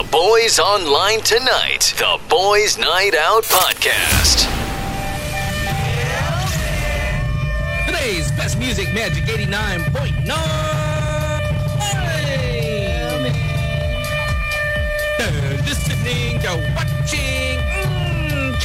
The Boys Online Tonight. The Boys Night Out Podcast. Today's best music, Magic 89.9. Listening to watching. Mm.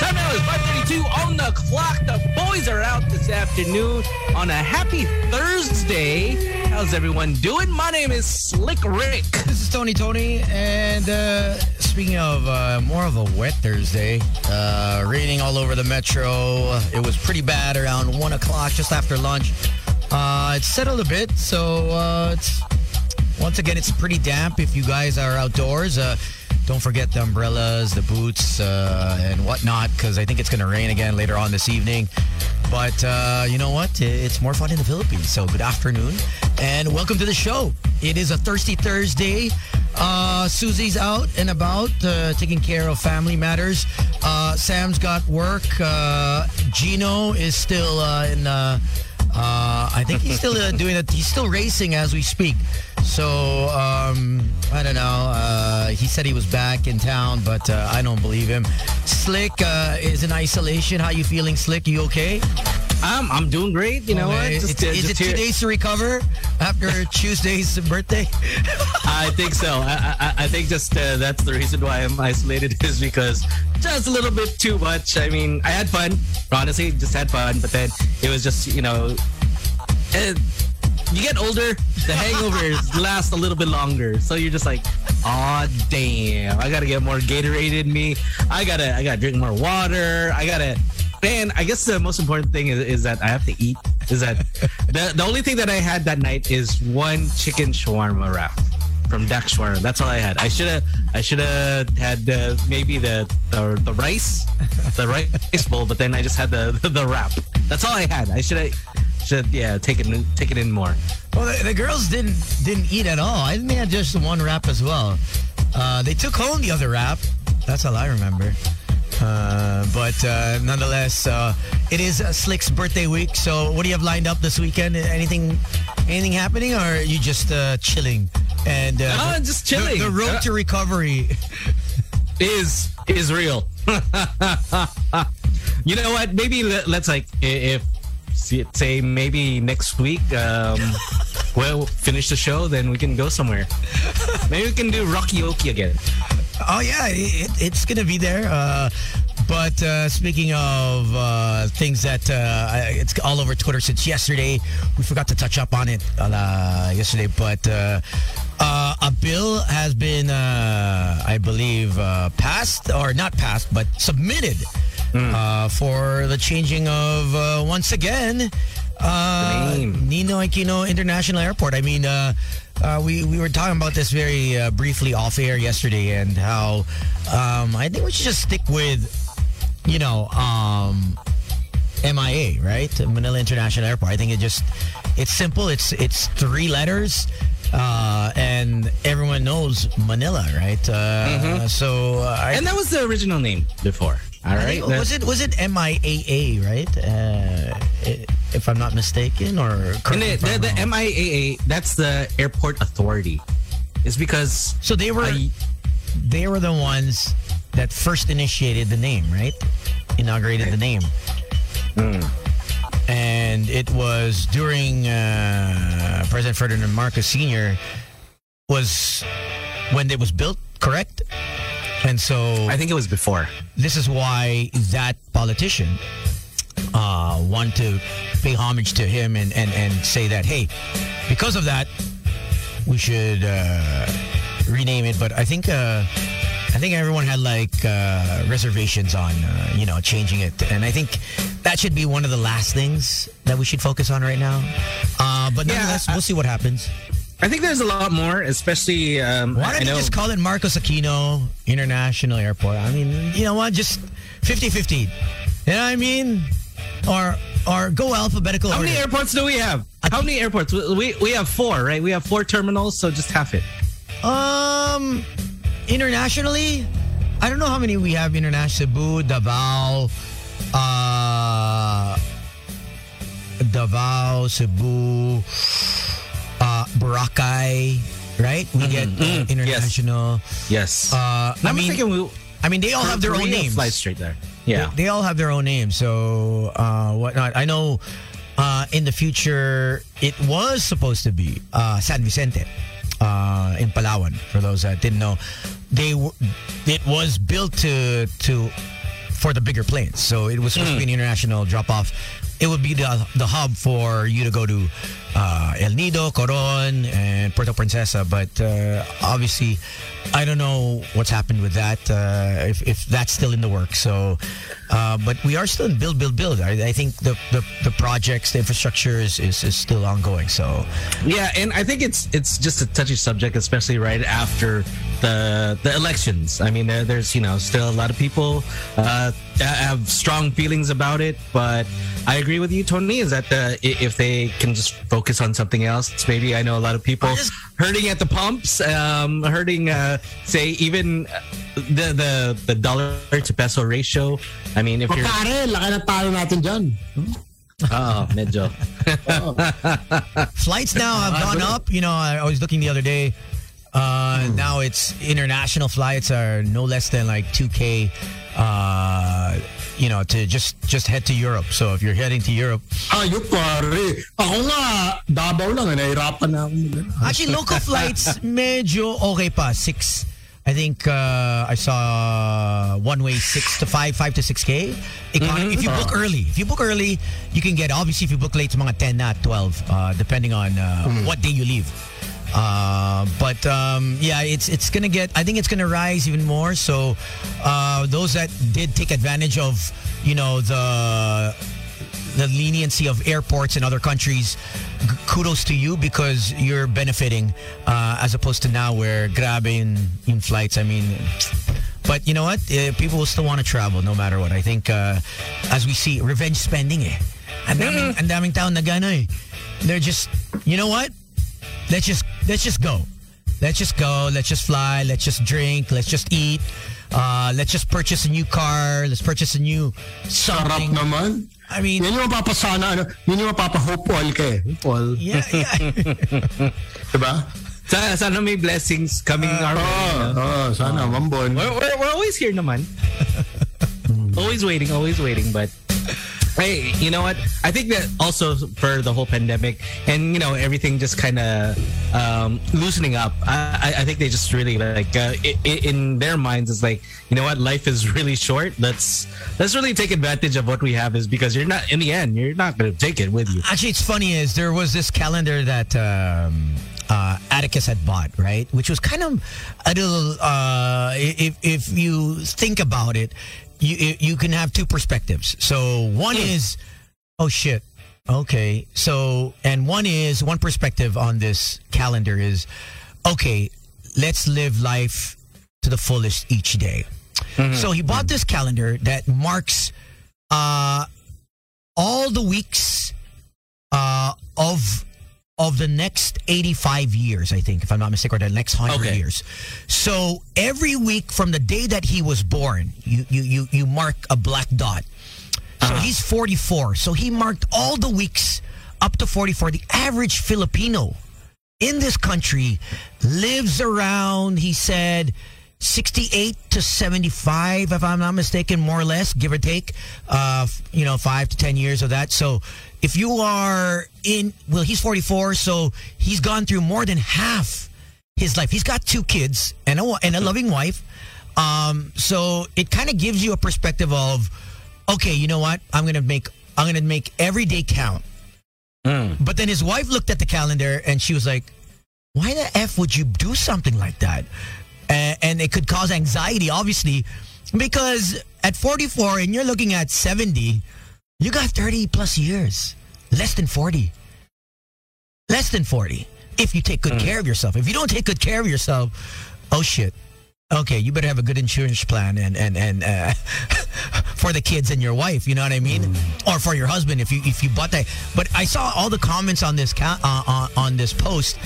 Time now is 5.32 on the clock. The boys are out this afternoon on a happy Thursday. How's everyone doing? My name is Slick Rick. This is Tony Toni, and uh, speaking of uh, more of a wet Thursday, uh, raining all over the metro. It was pretty bad around one o'clock, just after lunch. Uh, it's settled a bit, so uh, it's once again it's pretty damp. If you guys are outdoors, uh, don't forget the umbrellas, the boots, uh, and whatnot, because I think it's going to rain again later on this evening. But uh, you know what? It's more fun in the Philippines. So good afternoon and welcome to the show. It is a thirsty Thursday. Uh, Susie's out and about uh, taking care of family matters. Uh, Sam's got work. Uh, Gino is still uh, in. Uh, I think he's still uh, doing it. He's still racing as we speak. So um, I don't know. Uh, he said he was back in town, but uh, I don't believe him. Slick uh, is in isolation. How you feeling, Slick? You okay? I'm, I'm doing great. You know what? Just, uh, is it two here- days to recover after Tuesday's birthday? I think so. I, I, I think just uh, that's the reason why I'm isolated is because just a little bit too much. I mean, I had fun. Honestly, just had fun. But then it was just, you know, eh, you get older, the hangovers last a little bit longer. So you're just like, oh damn, I gotta get more Gatorade in me. I gotta, I gotta drink more water. I gotta. Man, I guess the most important thing is, is that I have to eat. Is that the the only thing that I had that night is one chicken shawarma wrap from Dak Shawarma. That's all I had. I should have I should have had maybe the, the the rice, the rice bowl, but then I just had the the, wrap. That's all I had. I should have should yeah take it in, take it in more. Well, the, the girls didn't didn't eat at all. I think they had just one wrap as well. Uh, they took home the other wrap. That's all I remember. Uh, but uh, nonetheless, uh, it is uh, Slick's birthday week. So, what do you have lined up this weekend? Anything, anything happening, or are you just uh, chilling? And uh, the- just chilling. The, road Uh, to recovery. Is is real. you know what? Maybe let, let's like if say maybe next week um, we'll finish the show, then we can go somewhere. Maybe we can do Rocky Oki again. Oh yeah, it, it's gonna be there. Uh, but uh, speaking of uh, things that uh, it's all over Twitter since yesterday, we forgot to touch up on it uh, yesterday. But uh, uh, a bill has been, uh, I believe, uh, passed or not passed, but submitted uh, for the changing of uh, once again. Uh, Ninoy Aquino International Airport. I mean, uh, we we were talking about this very uh, briefly off air yesterday, and how um, I think we should just stick with, you know, um, MIA, right? Manila International Airport. I think it just it's simple. It's it's three letters. Uh, and everyone knows Manila, right? Uh, So, uh, I, And that was the original name before. All I right. think- was it was it MIAA, right? Uh, if I'm not mistaken, or correct And me the, the, the. MIAA, that's the airport authority. It's because So they were I- they were the ones that first initiated the name, right? Inaugurated the name. And it was during uh, President Ferdinand Marcos Sr. was when it was built, correct? And so I think it was before. this is why that politician uh, want to pay homage to him and, and, and say that, hey, because of that, we should uh, rename it. But I think uh, I think everyone had like uh, reservations on uh, you know changing it, and I think that should be one of the last things that we should focus on right now. Uh, but Yeah, I- we'll see what happens. I think there's a lot more, especially. Um, Why don't you know, just call it Marcos Aquino International Airport? I mean, you know what? Just 50-50. You know what I mean? Or or go alphabetical How order. many airports do we have? How many airports? We we have four, right? We have four terminals, so just half it. Um, internationally, I don't know how many we have international. Cebu, Davao, uh, Davao, Cebu, Boracay, right? We get uh, international. Yes. Uh, I mean, thinking we, I mean, they all have their own Korea names. Flies straight there. Yeah. They, they all have their own names. So uh, whatnot. I know uh, in the future it was supposed to be uh, San Vicente uh, in Palawan. For those that didn't know, they w- it was built to to for the bigger planes. So it was supposed to be an international drop off. It would be the the hub for you to go to uh, El Nido, Coron, and Puerto Princesa. But uh, obviously, I don't know what's happened with that. Uh, if, if that's still in the works. So, uh, but we are still in build, build, build. I, I think the, the the projects, the infrastructure is, is, is still ongoing. So, Yeah, and I think it's it's just a touchy subject, especially right after the the elections. I mean, there, there's you know still a lot of people uh, have strong feelings about it, but I agree with you, Tony. Is that the, if they can just focus on something else, maybe I know a lot of people just- hurting at the pumps, um, hurting, uh, say even uh, the the the dollar to peso ratio. I mean, if you're Pare, laki na talo natin dyan. oh, medyo. flights now have gone up. You know, I, I was looking the other day. Uh, Now it's international flights are no less than like 2K. Uh, you know, to just just head to Europe. So if you're heading to Europe, Ayok pare. Ako nga, Davao lang, eh, nahirapan na ako. actually local flights medyo okay pa. Six, I think uh, I saw one way six to five, five to six k. Economy. If you book early, if you book early, you can get. Obviously, if you book late, it's mga ten na twelve, uh, depending on uh, what day you leave. Uh, but um, yeah, it's it's gonna get. I think it's gonna rise even more. So uh, those that did take advantage of, you know, the the leniency of airports in other countries, kudos to you because you're benefiting uh, as opposed to now where grabbing in, flights. I mean, but you know what? Uh, people will still want to travel no matter what. I think uh, as we see, revenge spending eh. Ang daming, ang daming tao na eh. They're just, you know what? Let's just, let's just go. Let's just go. Let's just fly. Let's just drink. Let's just eat. Uh, let's just purchase a new car. Let's purchase a new Sarap something. naman. I mean, Yan yung mapapasana, ano, yun yung mapapahope all ka eh. Paul. yeah, yeah. Diba? Sana, sana may blessings coming our way. Oo, you know? oh, sana, mambon. We're, we're, we're always here naman. always waiting, always waiting. But hey, you know what? I think that also for the whole pandemic and you know everything just kind of um, loosening up. I, I- think they just really like uh, i i in their minds is like you know what life is really short. Let's let's really take advantage of what we have. Is because you're not in the end you're not going to take it with you. Actually, it's funny is there was this calendar that um, uh, Atticus had bought, right? Which was kind of a little. Uh, if if you think about it, you you can have two perspectives. So one is, oh shit, okay. So and one is one perspective on this calendar is, okay, let's live life to the fullest each day. So he bought this calendar that marks uh, all the weeks uh, of of the next 85 years, I think, if I'm not mistaken, or the next 100 Okay. years. So every week from the day that he was born, you you you, you mark a black dot. So uh-huh. he's 44. So he marked all the weeks up to 44. The average Filipino in this country lives around, he said, 68 to 75, if I'm not mistaken, more or less, give or take, uh, you know, five to 10 years of that. So if you are in, well, he's 44, so he's gone through more than half his life. He's got two kids and a, and a loving wife. Um, so it kind of gives you a perspective of, okay, you know what? I'm going to make, I'm going to make every day count. But then his wife looked at the calendar and she was like, why the F would you do something like that? Uh, and it could cause anxiety, obviously, because at 44 and you're looking at 70, you got 30 plus years, less than 40. Less than 40. If you take good care of yourself. If you don't take good care of yourself, oh shit. Okay, you better have a good insurance plan and and and uh, for the kids and your wife. You know what I mean, or for your husband if you if you bought that. But I saw all the comments on this ca- uh, on, on this post,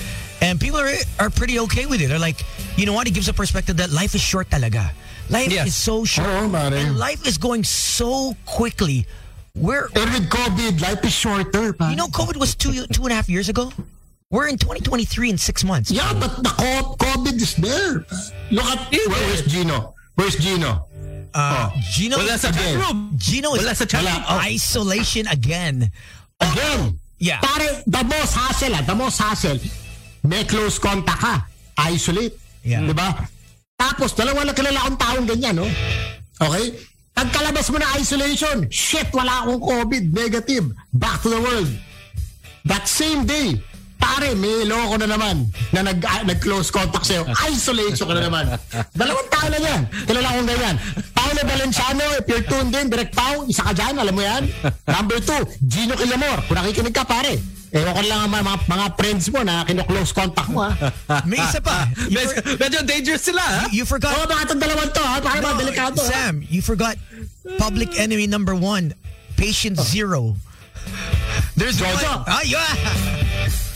and people are are pretty okay with it. They're like, you know what? It gives a perspective that life is short, talaga. Life Yes. is so short, Oo, pare. and life is going so quickly. We're And with COVID, life is shorter. you know, COVID was two two and a half years ago. We're in 2023 in six months. Yeah, but the COVID is there. Look at where, where's Gino? Where's Gino? Uh, Gino, Well, that's a again, room. Gino is Well, that's a chat in room. Oh. isolation again. Again. Yeah. Pare, the most hassle, ah, the most hassle, may close contact ka. Isolate. Yeah. Di ba? Tapos, dalawa na kilala akong taong ganyan, no? Okay? Pagkalabas mo na isolation, shit, wala akong COVID, negative. Back to the world. That same day, pare, may loko na naman na nag, ah, nag-close contact sa'yo. Isolation ka na naman. Dalawang tao na yan. Kilala akong ganyan. Paolo Valenciano, if you're tuned in, direct Pao, isa ka dyan, alam mo yan. Number two, Gino Killamor. Kung nakikinig ka, pare. Ewan ko lang ang mga, mga, friends mo na kino-close contact mo, ha? May isa pa. You, Medyo, dangerous sila, ha? you forgot. Oo, baka itong dalawang to, ha? Baka mga delikado, ha? Sam, you forgot public enemy number one, patient zero. There's Jojo. one. Ah, yeah.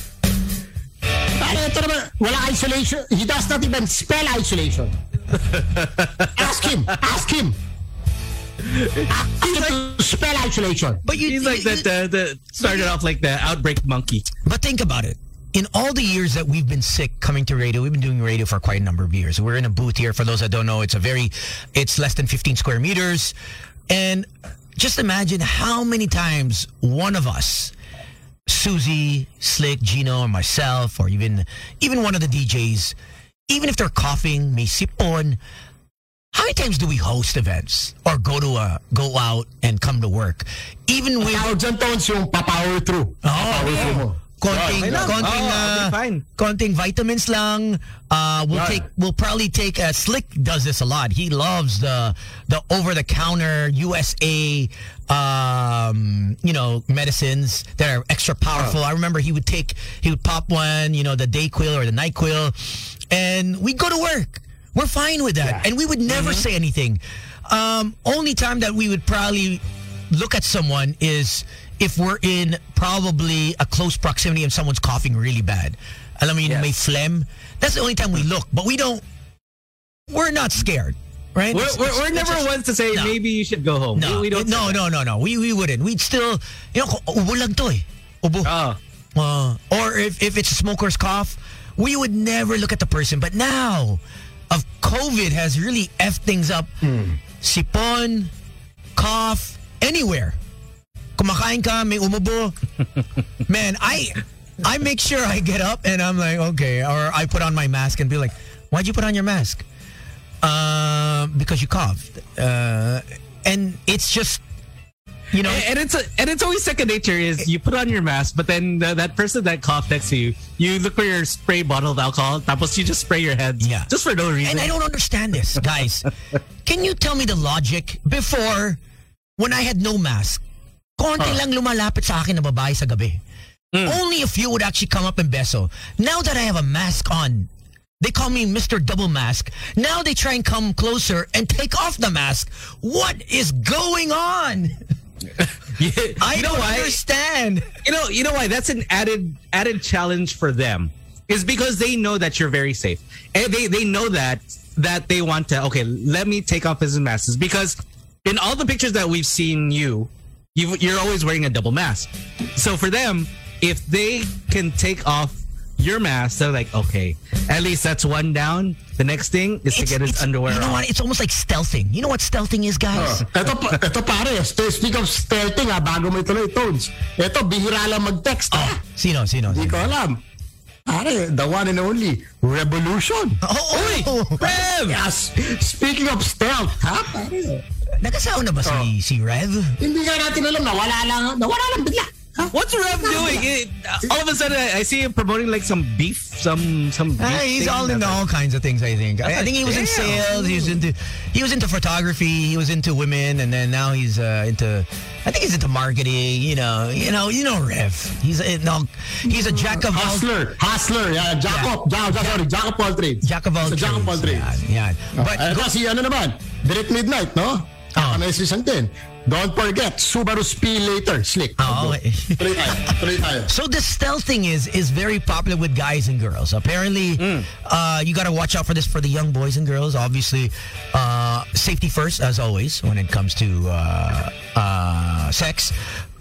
Pare, ito naman, wala isolation. He does not even spell isolation. ask him. Ask him. Ask him to spell isolation. But you, He's like you- that. Uh, the started off like the outbreak monkey. But think about it. In all the years that we've been sick coming to radio, we've been doing radio for quite a number of years. We're in a booth here. For those that don't know, it's a very, it's less than 15 square meters. And just imagine how many times one of us, Susie, Slick, Gino, or myself, or even even one of the DJs, even if they're coughing, may sipon, how many times do we host events or go to a go out and come to work? Even with Tawag dyan, Tones, yung pa-power through. Oh, Pa-power through mo. Konting lang. konting Oo, uh, okay, fine. konting vitamins lang uh we'll Right. take we'll probably take uh, slick does this a lot. He loves the the over the counter usa um you know medicines that are extra powerful. I remember he would take he would pop one you know the dayquil or the nyquil and we go to work. We're fine with that. And we would never say anything. Um only time that we would probably look at someone is if we're in probably a close proximity and someone's coughing really bad. Alam mo yun, Yes. may phlegm. That's the only time we look. But we don't, we're not scared, right? We're, It's- we're, it's- we're never ones to say No. maybe you should go home. No, we, we don't. no, no, no, no. We, we wouldn't. We'd still, you know, ubo lang to eh. Ubo. Oh, Uh, or if, if it's a smoker's cough, we would never look at the person. But now, of COVID has really effed things up. Sipon, cough, anywhere. Kumakain ka, may umubo. Man, I I make sure I get up and I'm like, okay, or I put on my mask and be like, why'd you put on your mask? Uh, because you coughed. Uh, and it's just, you know, and, and it's a, and it's always second nature. Is you put on your mask, but then the, that person that coughed next to you, you look for your spray bottle of alcohol. Tapos you just spray your head. Yeah. just for no reason. And I don't understand this, guys. Can you tell me the logic before when I had no mask? Konti lang lumalapit sa akin na babae sa gabi. Hmm. Only a few would actually come up and beso. Now that I have a mask on, they call me Mr. Double Mask. Now they try and come closer and take off the mask. What is going on? Yeah, I you know don't why? understand. You know, you know why? That's an added added challenge for them. Is because they know that you're very safe, and they they know that that they want to. Okay, let me take off his masks because in all the pictures that we've seen you, you you're always wearing a double mask. So for them, if they can take off your mask, they're like, okay, at least that's one down. The next thing is to get his underwear You know off. what? It's almost like stealthing. You know what stealthing is, guys? Oh, ito, pa- ito pare, speak of stealthing ha, bago mo ituloy, Tones. Ito, bihira lang mag-text ha. Sino, sino? Hindi ko alam. Pare, the one and only, Revolution. Oh, oh, oh. Rev! Yes, speaking of stealth, ha, pare. Nagkasawa na ba si, si Rev? Hindi nga natin alam, nawala lang, nawala lang bigla. Ha? What's Rev doing? It, all of a sudden, I, I see him promoting like some beef, some some. Beef Ah, he's all into all kinds of things. I think. I, I think he was in sales. He was into he was into photography. He was into women, and then now he's uh, into. I think he's into marketing. You know, you know, you know, Rev. He's a, no, he's a jack of all Hustler, hustler, yeah, Jacob, ja, ja, sorry, Jack of all trades. jack of all Sa Jack of all trades. trades. Yan, yan. But But, uh, si ano naman, Direct Midnight, no? Ah. Uh, message din. Don't forget, Subaru Speed later, slick. Oh, okay. Tuloy tayo, tuloy tayo. So the stealth thing is is very popular with guys and girls. Apparently, uh, you got to watch out for this for the young boys and girls. Obviously, uh, safety first as always when it comes to uh, uh, sex.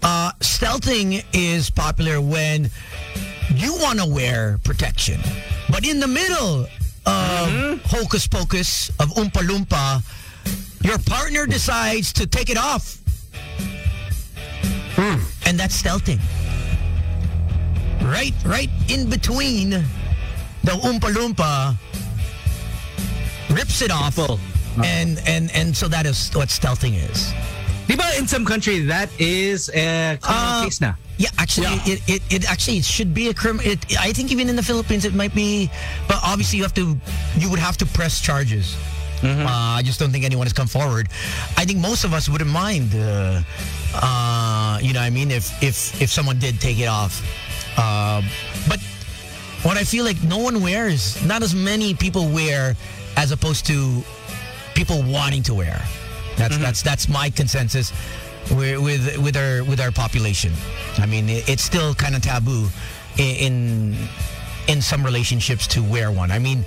Uh, stealthing is popular when you want to wear protection. But in the middle of hocus pocus of Oompa Loompa, your partner decides to take it off. And that's stealthing. Right, right in between the Oompa Loompa rips it off. And, and, and so that is what stealthing is. Diba in some country that is a criminal Uh, case now. Yeah, actually, Yeah. It, it it actually it should be a crime. It, I think even in the Philippines it might be, but obviously you have to, you would have to press charges. Uh, I just don't think anyone has come forward. I think most of us wouldn't mind. Uh, uh, you know, what I mean, if if if someone did take it off, uh, but what I feel like no one wears, not as many people wear, as opposed to people wanting to wear. That's that's that's my consensus with with with our with our population. I mean, it, it's still kind of taboo in, in in some relationships to wear one. I mean,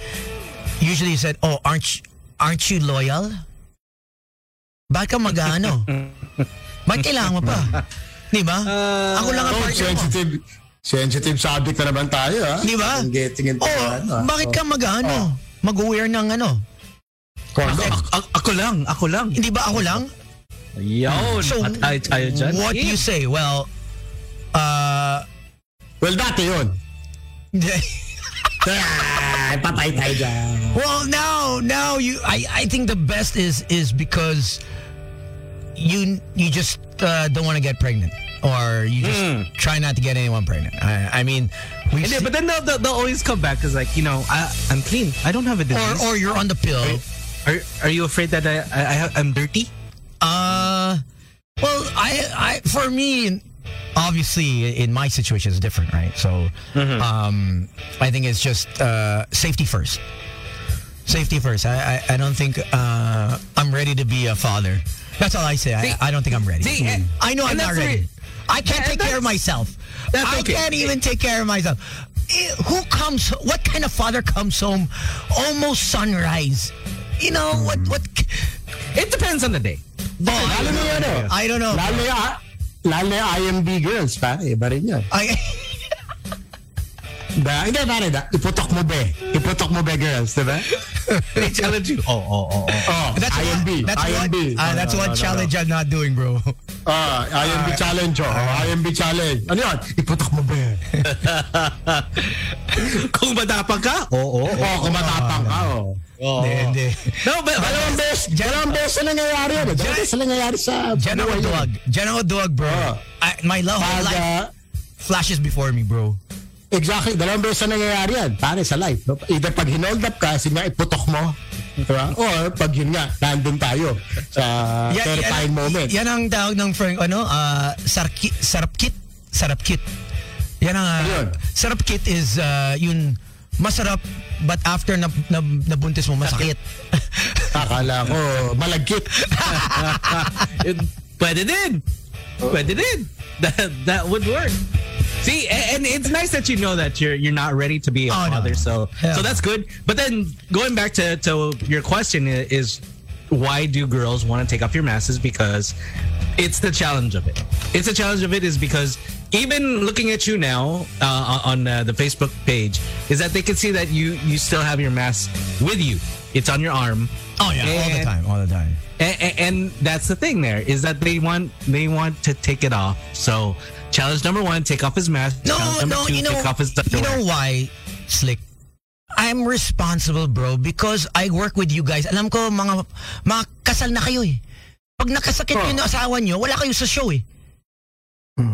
usually you said, "Oh, aren't you, aren't you loyal?" Baka mag-ano? Bakit kailangan mo pa? Di ba? Ako lang ang Oh, partner mo. sensitive. Sensitive subject na naman tayo, ha? Di ba? Ang Getting into Oh, ano, ah. bakit ka Oh. mag-ano? Mag-wear ng ano? Condom. A- ako lang, ako lang. Hindi ba ako lang? Yun. So, patay tayo dyan. what do you say? Well, uh, Well, dati yun. Ah, patay tayo dyan. well, now, now you, I, I think the best is is because you you just uh, don't want to get pregnant, or you just try not to get anyone pregnant. I, I mean, we Hindi, but then they'll, they'll, they'll always come back because like, you know, I, I'm clean. I don't have a disease. or or you're on the pill. Are, are you afraid that i, I, I i'm dirty? Uh, well, I, I, for me, obviously, in my situation, it's different, right? So, um, I think it's just uh, safety first. Safety first. I, I, I don't think uh, I'm ready to be a father. That's all I say. I, See- I don't think I'm ready. see, and- I know I'm not ready. re- I can't Yeah, take care of myself. I okay. can't even take care of myself. Eh, Who comes? What kind of father comes home almost sunrise? You know what? What? It depends on the day. Lalo na yan, oh. I don't know. Lalo lalo na IMB girls, pare. Iba rin yan. I, Ba, hindi, pare. Da, iputok mo be. Iputok mo be girls, di ba? They challenge you. Oh, oh, oh, oh. Oh, That's IMB. What, that's IMB. What, ah, that's one challenge I'm not doing, bro. Ah, IMB challenge, oh. IMB challenge. Ano yan? Iputok mo be. Kung matapang ka? Oo, oo, oo. Oh, kung matapang ka, oh. Oo. Hindi, hindi. No, but, Dalawang beses, dalawang beses na nangyayari yan. Dalawang beses na nangyayari sa Diyan ako yan. duwag. Diyan ako duwag, bro. Oh. I, my love Pag, life ah, flashes before me, bro. Exactly. Dalawang beses na nangyayari yan. Pare, sa life. no? Either pag hinold up ka, sige nga, iputok mo. Diba? Or pag yun nga, nandun tayo sa terrifying moment. Yan ang tawag ng friend, ano, uh, sarki, sarapkit. Sarapkit. Yan ang, uh, sarapkit is, uh, yun, masarap, but after na, na, nabuntis mo, masakit. Akala ko, malagkit. It- Pwede din. Pwede din. That, that would work. See, and it's nice that you know that you're you're not ready to be a Oh, father. no. So Hell so that's good. But then going back to to your question is why do girls want to take off your mask is because it's the challenge of it. It's a challenge of it is because even looking at you now uh, on uh, the Facebook page is that they can see that you you still have your mask with you. It's on your arm. Oh, yeah, all the time, all the time. and, and that's the thing there is that they want they want to take it off. So challenge number one, take off his mask. No, challenge no, two, you know, take off his you know why, Slick? I'm responsible, bro, because I work with you guys. Alam ko, mga, mga kasal na kayo eh. Pag nakasakit Oh. yung asawa nyo, wala kayo sa show eh.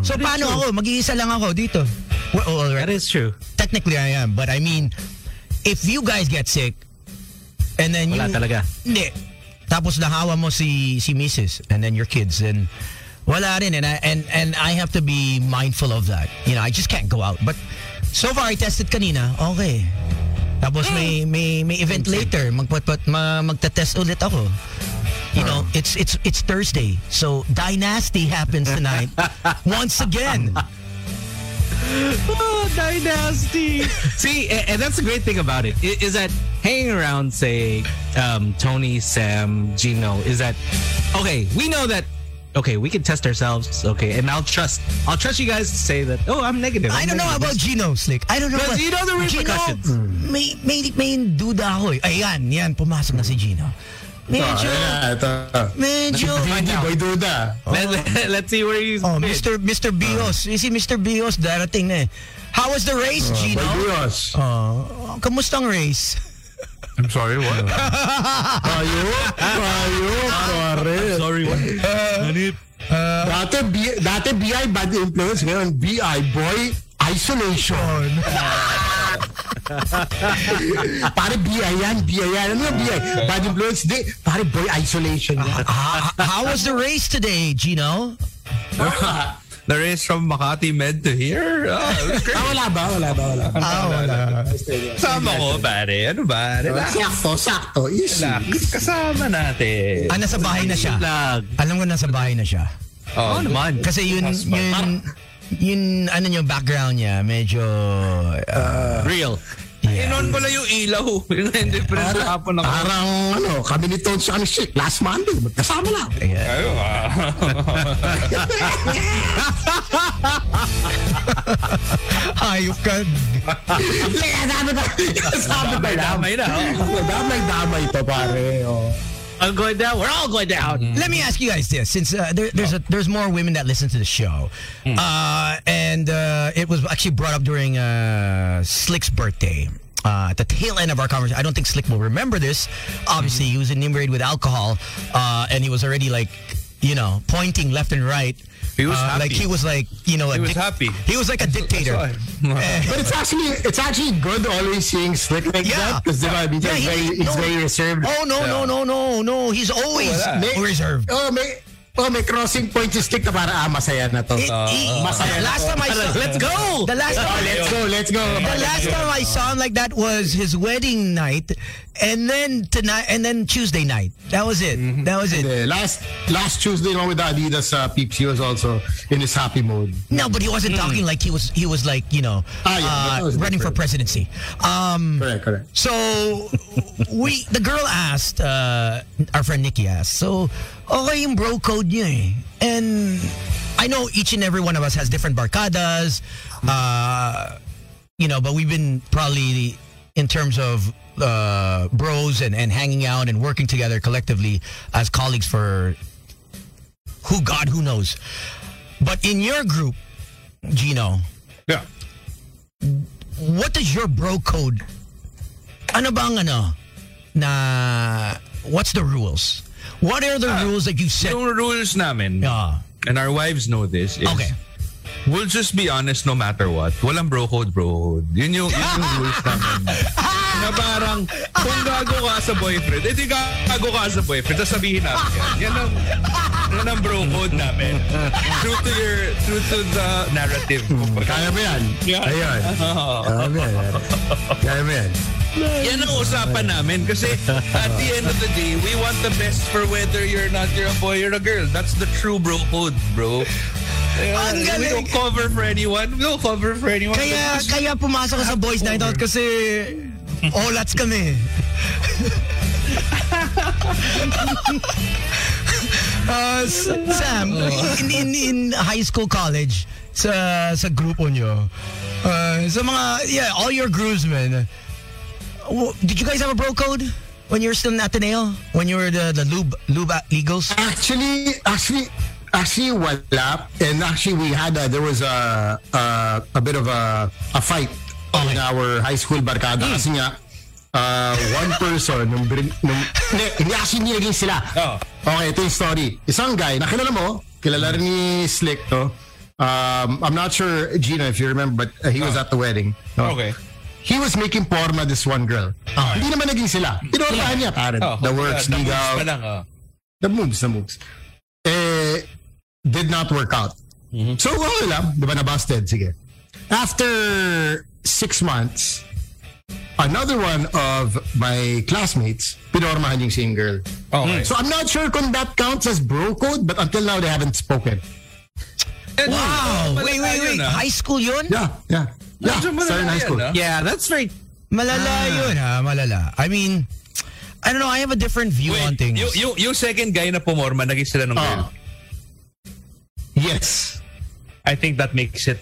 So paano ako? Mag-iisa lang ako dito. Well, all right. that is true. Technically, I am. But I mean, if you guys get sick, and then Wala you... talaga. Hindi. Tapos nahawa mo si, si Mrs. and then your kids, and wala rin. And I, and, and I have to be mindful of that. You know, I just can't go out. But so far, I tested kanina, okay. Tapos may, may, may event later, magpatpat, ma, magta-test ulit ako. You know, it's it's it's Thursday, so Dynasty happens tonight once again. Oh, dynasty. See, and, and that's the great thing about it is that hanging around, say, um, Tony, Sam, Gino, is that okay? We know that okay, we can test ourselves. Okay, and I'll trust. I'll trust you guys to say that. Oh, I'm negative. I I'm don't know about Gino, Slick. I don't know. Because you know the repercussions. Gino, may, may, may duda ako eh. Ayan, yan, pumasok na si Gino. Medyo, Ah, ito. medyo. Hindi, boy duda. Let, let, let's see where he's. Oh, been. Mr. Mr. Bios. You see, Mr. Bios, darating na eh. How was the race, Gino? Boy Dios. Oh, kamustang race? I'm sorry, what? Ayok, ayok, pare. Sorry, what? Hanip. Dati, B, dati BI bad influence, ngayon BI boy isolation. pare BI yan, BI yan. Ano yung BI? Bad influence, di. Pare boy isolation yan. Ah, how was the race today, Gino? The race from Makati Med to here? Oh, it was great. Ah, wala ba? Wala ba? Wala. Ah, wala. Kasama ko, pare. Ano ba? Relax. Sakto, sakto. Easy. Relax. Kasama natin. Ah, nasa bahay na siya. Alam ko nasa bahay na siya. Oh, naman. Kasi yun, yun, yun, ano yung background niya, medyo, uh, Real. yeah. Inon ko lang yung ilaw. Yung indifferent hapon ako. Parang, ano, kami ni Tones sa ni Shik, last Monday, magkasama lang. Yeah. Ayo, ah. Hayop ka. Sabi lang. Damay na. oh. Damay-damay to, pare. Oh. I'm going down. We're all going down. Let me ask you guys this, since uh, there, there's a, there's more women that listen to the show, uh, and uh, it was actually brought up during uh, Slick's birthday. Uh, at the tail end of our conversation, I don't think Slick will remember this. Obviously, he was inebriated with alcohol, uh, and he was already like, you know, pointing left and right. He was Uh, happy. like he was like, you know, a He was dic- happy. He was like a dictator. But it's actually it's actually good always seeing Slick like Yeah. that because diba, he's, Yeah, he- very, he's no. very reserved. Oh no no no no no! He's always Wala. reserved. Oh, may oh, may crossing point si Slick na para ah, masaya na to. It- he- masaya last time I saw, Let's go. The last Oh, time, let's go, let's go. the last time I saw him like that was his wedding night, and then tonight, and then Tuesday night. That was it. That was it. Eh, last last Tuesday no, with the Adidas uh, peeps, he was also in his happy mode. No, but he wasn't talking like he was. He was like you know, Ah, yeah, uh, running for presidency. Um, Correct, correct. So we the girl asked uh, our friend Nikki asked so okay yung bro code niya eh. and I know each and every one of us has different barcadas uh, you know but we've been probably in terms of uh, bros and, and hanging out and working together collectively as colleagues for who God who knows but in your group Gino Yeah. what does your bro code ano bang ano na what's the rules what are the rules that you set Yung rules namin, Ah, and our wives know this, is okay we'll just be honest no matter what. Walang bro code, bro code. Yun yung, yun yung rules namin. na parang, kung gago ka sa boyfriend, edi gago ka sa boyfriend, tapos sabihin namin yan. Yan ang, yan ang bro code namin. True to your, true to the narrative. Kaya mo yan. Ayun. Kaya mo yan. Kaya mo yan. Yan ang usapan namin kasi at the end of the day, we want the best for whether you're not you're a boy or a girl. That's the true bro code, bro. Yeah, Ang we don't cover for anyone. We don't cover for anyone. kaya kaya pumasok sa boys night out kasi olats kami uh, S- Sam, in, in, in high school, college, sa sa grupo nyo, uh, sa mga, yeah, all your groomsmen, did you guys have a bro code when you were still in Ateneo? When you were the, the Lube, Blue Eagles? Actually, actually, actually, wala. And actually, we had a, there was a a, a bit of a a fight in our high school barkada kasi nga uh, one person nung, nung hindi, actually sila. Oh. Okay, ito yung story. Isang guy, nakilala mo, kilala rin ni Slick to. Um, I'm not sure, Gina, if you remember, but uh, he was at the wedding. no? Okay. He was making porma this one girl. Ah. Hindi naman naging sila. Tinormahan niya, pare. Oh, the works, the moves lang, oh. The moves, the moves. Eh, did not work out. Mm-hmm. So, okay lang. Di ba na-busted? Sige. After six months, another one of my classmates, pinormahan yung same girl. Okay. So, I'm not sure kung that counts as bro code, but until now, they haven't spoken. Eh, and- Wow! Wait, wait, wait. High school yun? Yeah, yeah. Yeah, in high yan, school. ah. Yeah, that's very. Malala yun, ha? Malala. I mean, I don't know. I have a different view on Wait, things. yung, yung, yung second guy na pumorma, naging sila ng girl. Ah. Yes. I think that makes it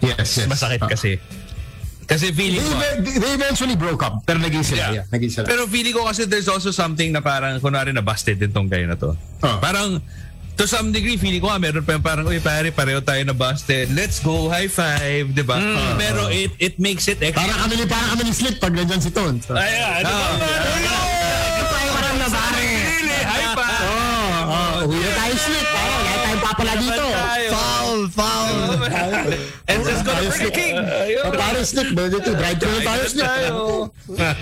Yes, yes. masakit Ah. kasi. Kasi feeling They, ko, they, they eventually broke up. Pero naging sila. Yeah. Yeah. Naging sila. Pero feeling ko kasi there's also something na parang, kunwari na busted din tong guy na to. Ah. Parang, to some degree, feeling ko nga, meron pa yung parang, uy, pare, pareho tayo na busted. Let's go, high five, di ba? Pero it it makes it extra. Parang kami ni parang kami ni Slip pag nandyan si Ton. So, Ayan, di ba? parang na pare. Really, high five. Oh, oh, na tayo. Oh, lahat tayong papala dito. Foul, foul. And let's go to Burger King. Oh, pare Slip. Dito, drive thru na tayo Slip.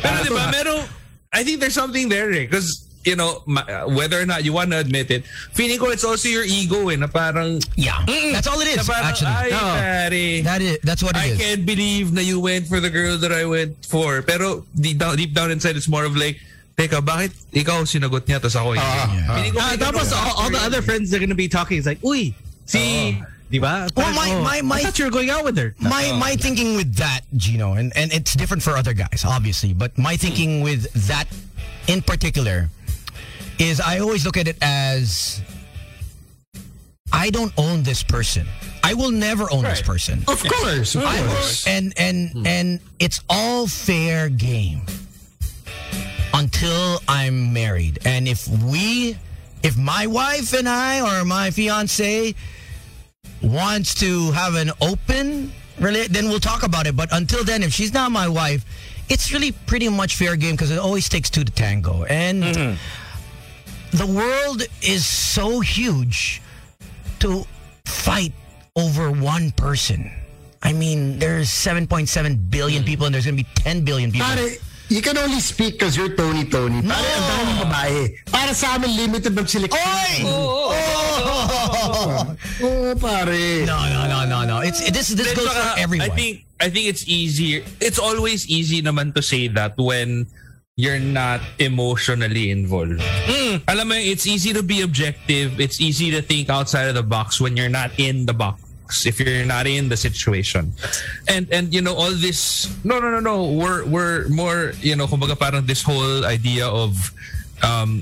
Pero di ba, meron, I think there's something there eh. Because, you know, whether or not you want to admit it, feeling ko it's also your ego eh, na parang, Yeah, that's all it na is, parang, actually. ay, No. pare. That is, that's what it I is. can't believe na you went for the girl that I went for. Pero deep down, deep down inside, it's more of like, teka, bakit ikaw sinagot niya tapos ako hindi? Yeah. Feeling ko Ah, may tapos ganun all, all the other yun. friends are gonna be talking. It's like, uy, si, di ba? Well, my- Oh, my- my- I thought you were going out with her. my my thinking with that, Gino, and, and it's different for other guys, obviously, but my thinking with that in particular is I always look at it as I don't own this person. I will never own this person. Of course, of I will, course. and and hmm. and it's all fair game until I'm married. And if we, if my wife and I or my fiance wants to have an open, really, then we'll talk about it. But until then, if she's not my wife, it's really pretty much fair game because it always takes two to tango. And mm-hmm. The world is so huge to fight over one person. I mean, there's 7.7 billion people and there's going to be 10 billion people. Pare, you can only speak because you're Tony Toni. Pare, ang daming babae. Para sa amin, limited ng selection. Oy! Oh! Oo, pare. No, no, no, no, no. It's it, this this goes for everyone. I think I think it's easier. It's always easy naman to say that when you're not emotionally involved. Mm. Alam mo, it's easy to be objective. It's easy to think outside of the box when you're not in the box. If you're not in the situation, and and you know all this. No, no, no, no. We're we're more you know. Kumbaga parang this whole idea of. Um,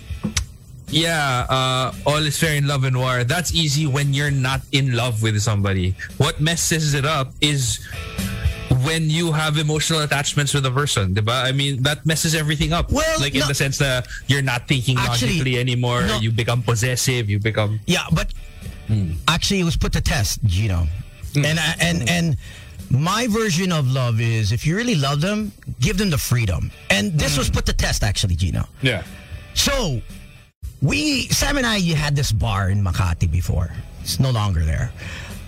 yeah, uh, all is fair in love and war. That's easy when you're not in love with somebody. What messes it up is when you have emotional attachments with a person, diba? I mean, that messes everything up. Well, like in no- the sense that you're not thinking Actually, logically anymore. no. You become possessive. You become. Yeah, but hmm. actually, it was put to test, Gino, hmm. and I- and and my version of love is if you really love them, give them the freedom, and this was hmm. put to test, actually, Gino. Yeah. So we Sam and I you had this bar in Makati before. It's no longer there.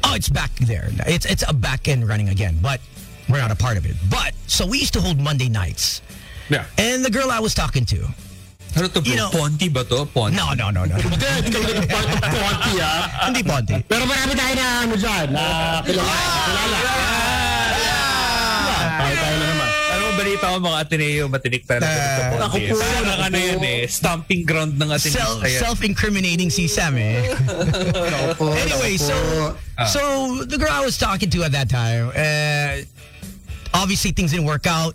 Oh, it's back there. It's it's a back end running again, but we're not a part of it. But so we used to hold Monday nights. Yeah. And the girl I was talking to. Ano to, bro? You know- Ponti ba to? Ponti. No, no, no, no. Hindi, hindi ka naging part of Ponti, ah. Hindi Ponte. Pero marami tayo na ano dyan, na kilala. Kilala. Tayo tayo na naman. Ano mo balita ko mga Ateneo, matinik talaga sa Ponti. Ako po, Parang ano po. yan eh, stomping ground ng Ateneo. Self, self-incriminating si Sam eh. anyway, so so the girl I was talking to at that time, uh, obviously things didn't work out,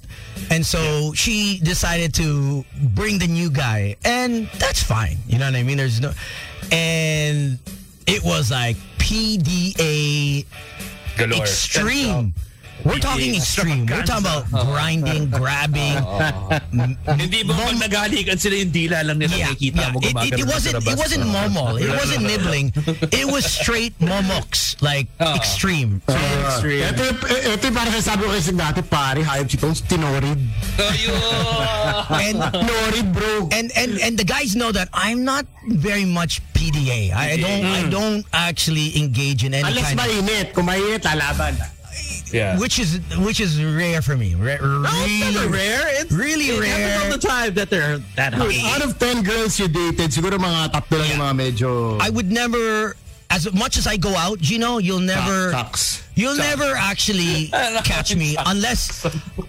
and so she decided to bring the new guy, and that's fine. You know what I mean? There's no, and it was like PDA Galore. extreme. We're talking extreme. We're talking about grinding, grabbing. Hindi ba pag naghalikan sila yung dila lang nila nakikita mo It, it, it wasn't it wasn't momol. It wasn't nibbling. It was straight momox, like uh-huh. extreme. Uh-huh. Extreme. Ito, yung- ito yung parang sabi ko kasi dati, pare, hayop si Tones, tinorid. Oh, and Tinorid, bro. and and and the guys know that I'm not very much PDA. I, I don't I mm. don't actually engage in any Unless kind of mainit. Kung mainit, lalaban. Yeah. which is which is rare for me. Ra- really never rare. It's, really it rare. all the time that they're that hot. Out of 10 girls you dated, siguro mga tatlo lang yung mga medyo... I would never as much as I go out, you know, you'll never Sucks. You'll never actually catch me unless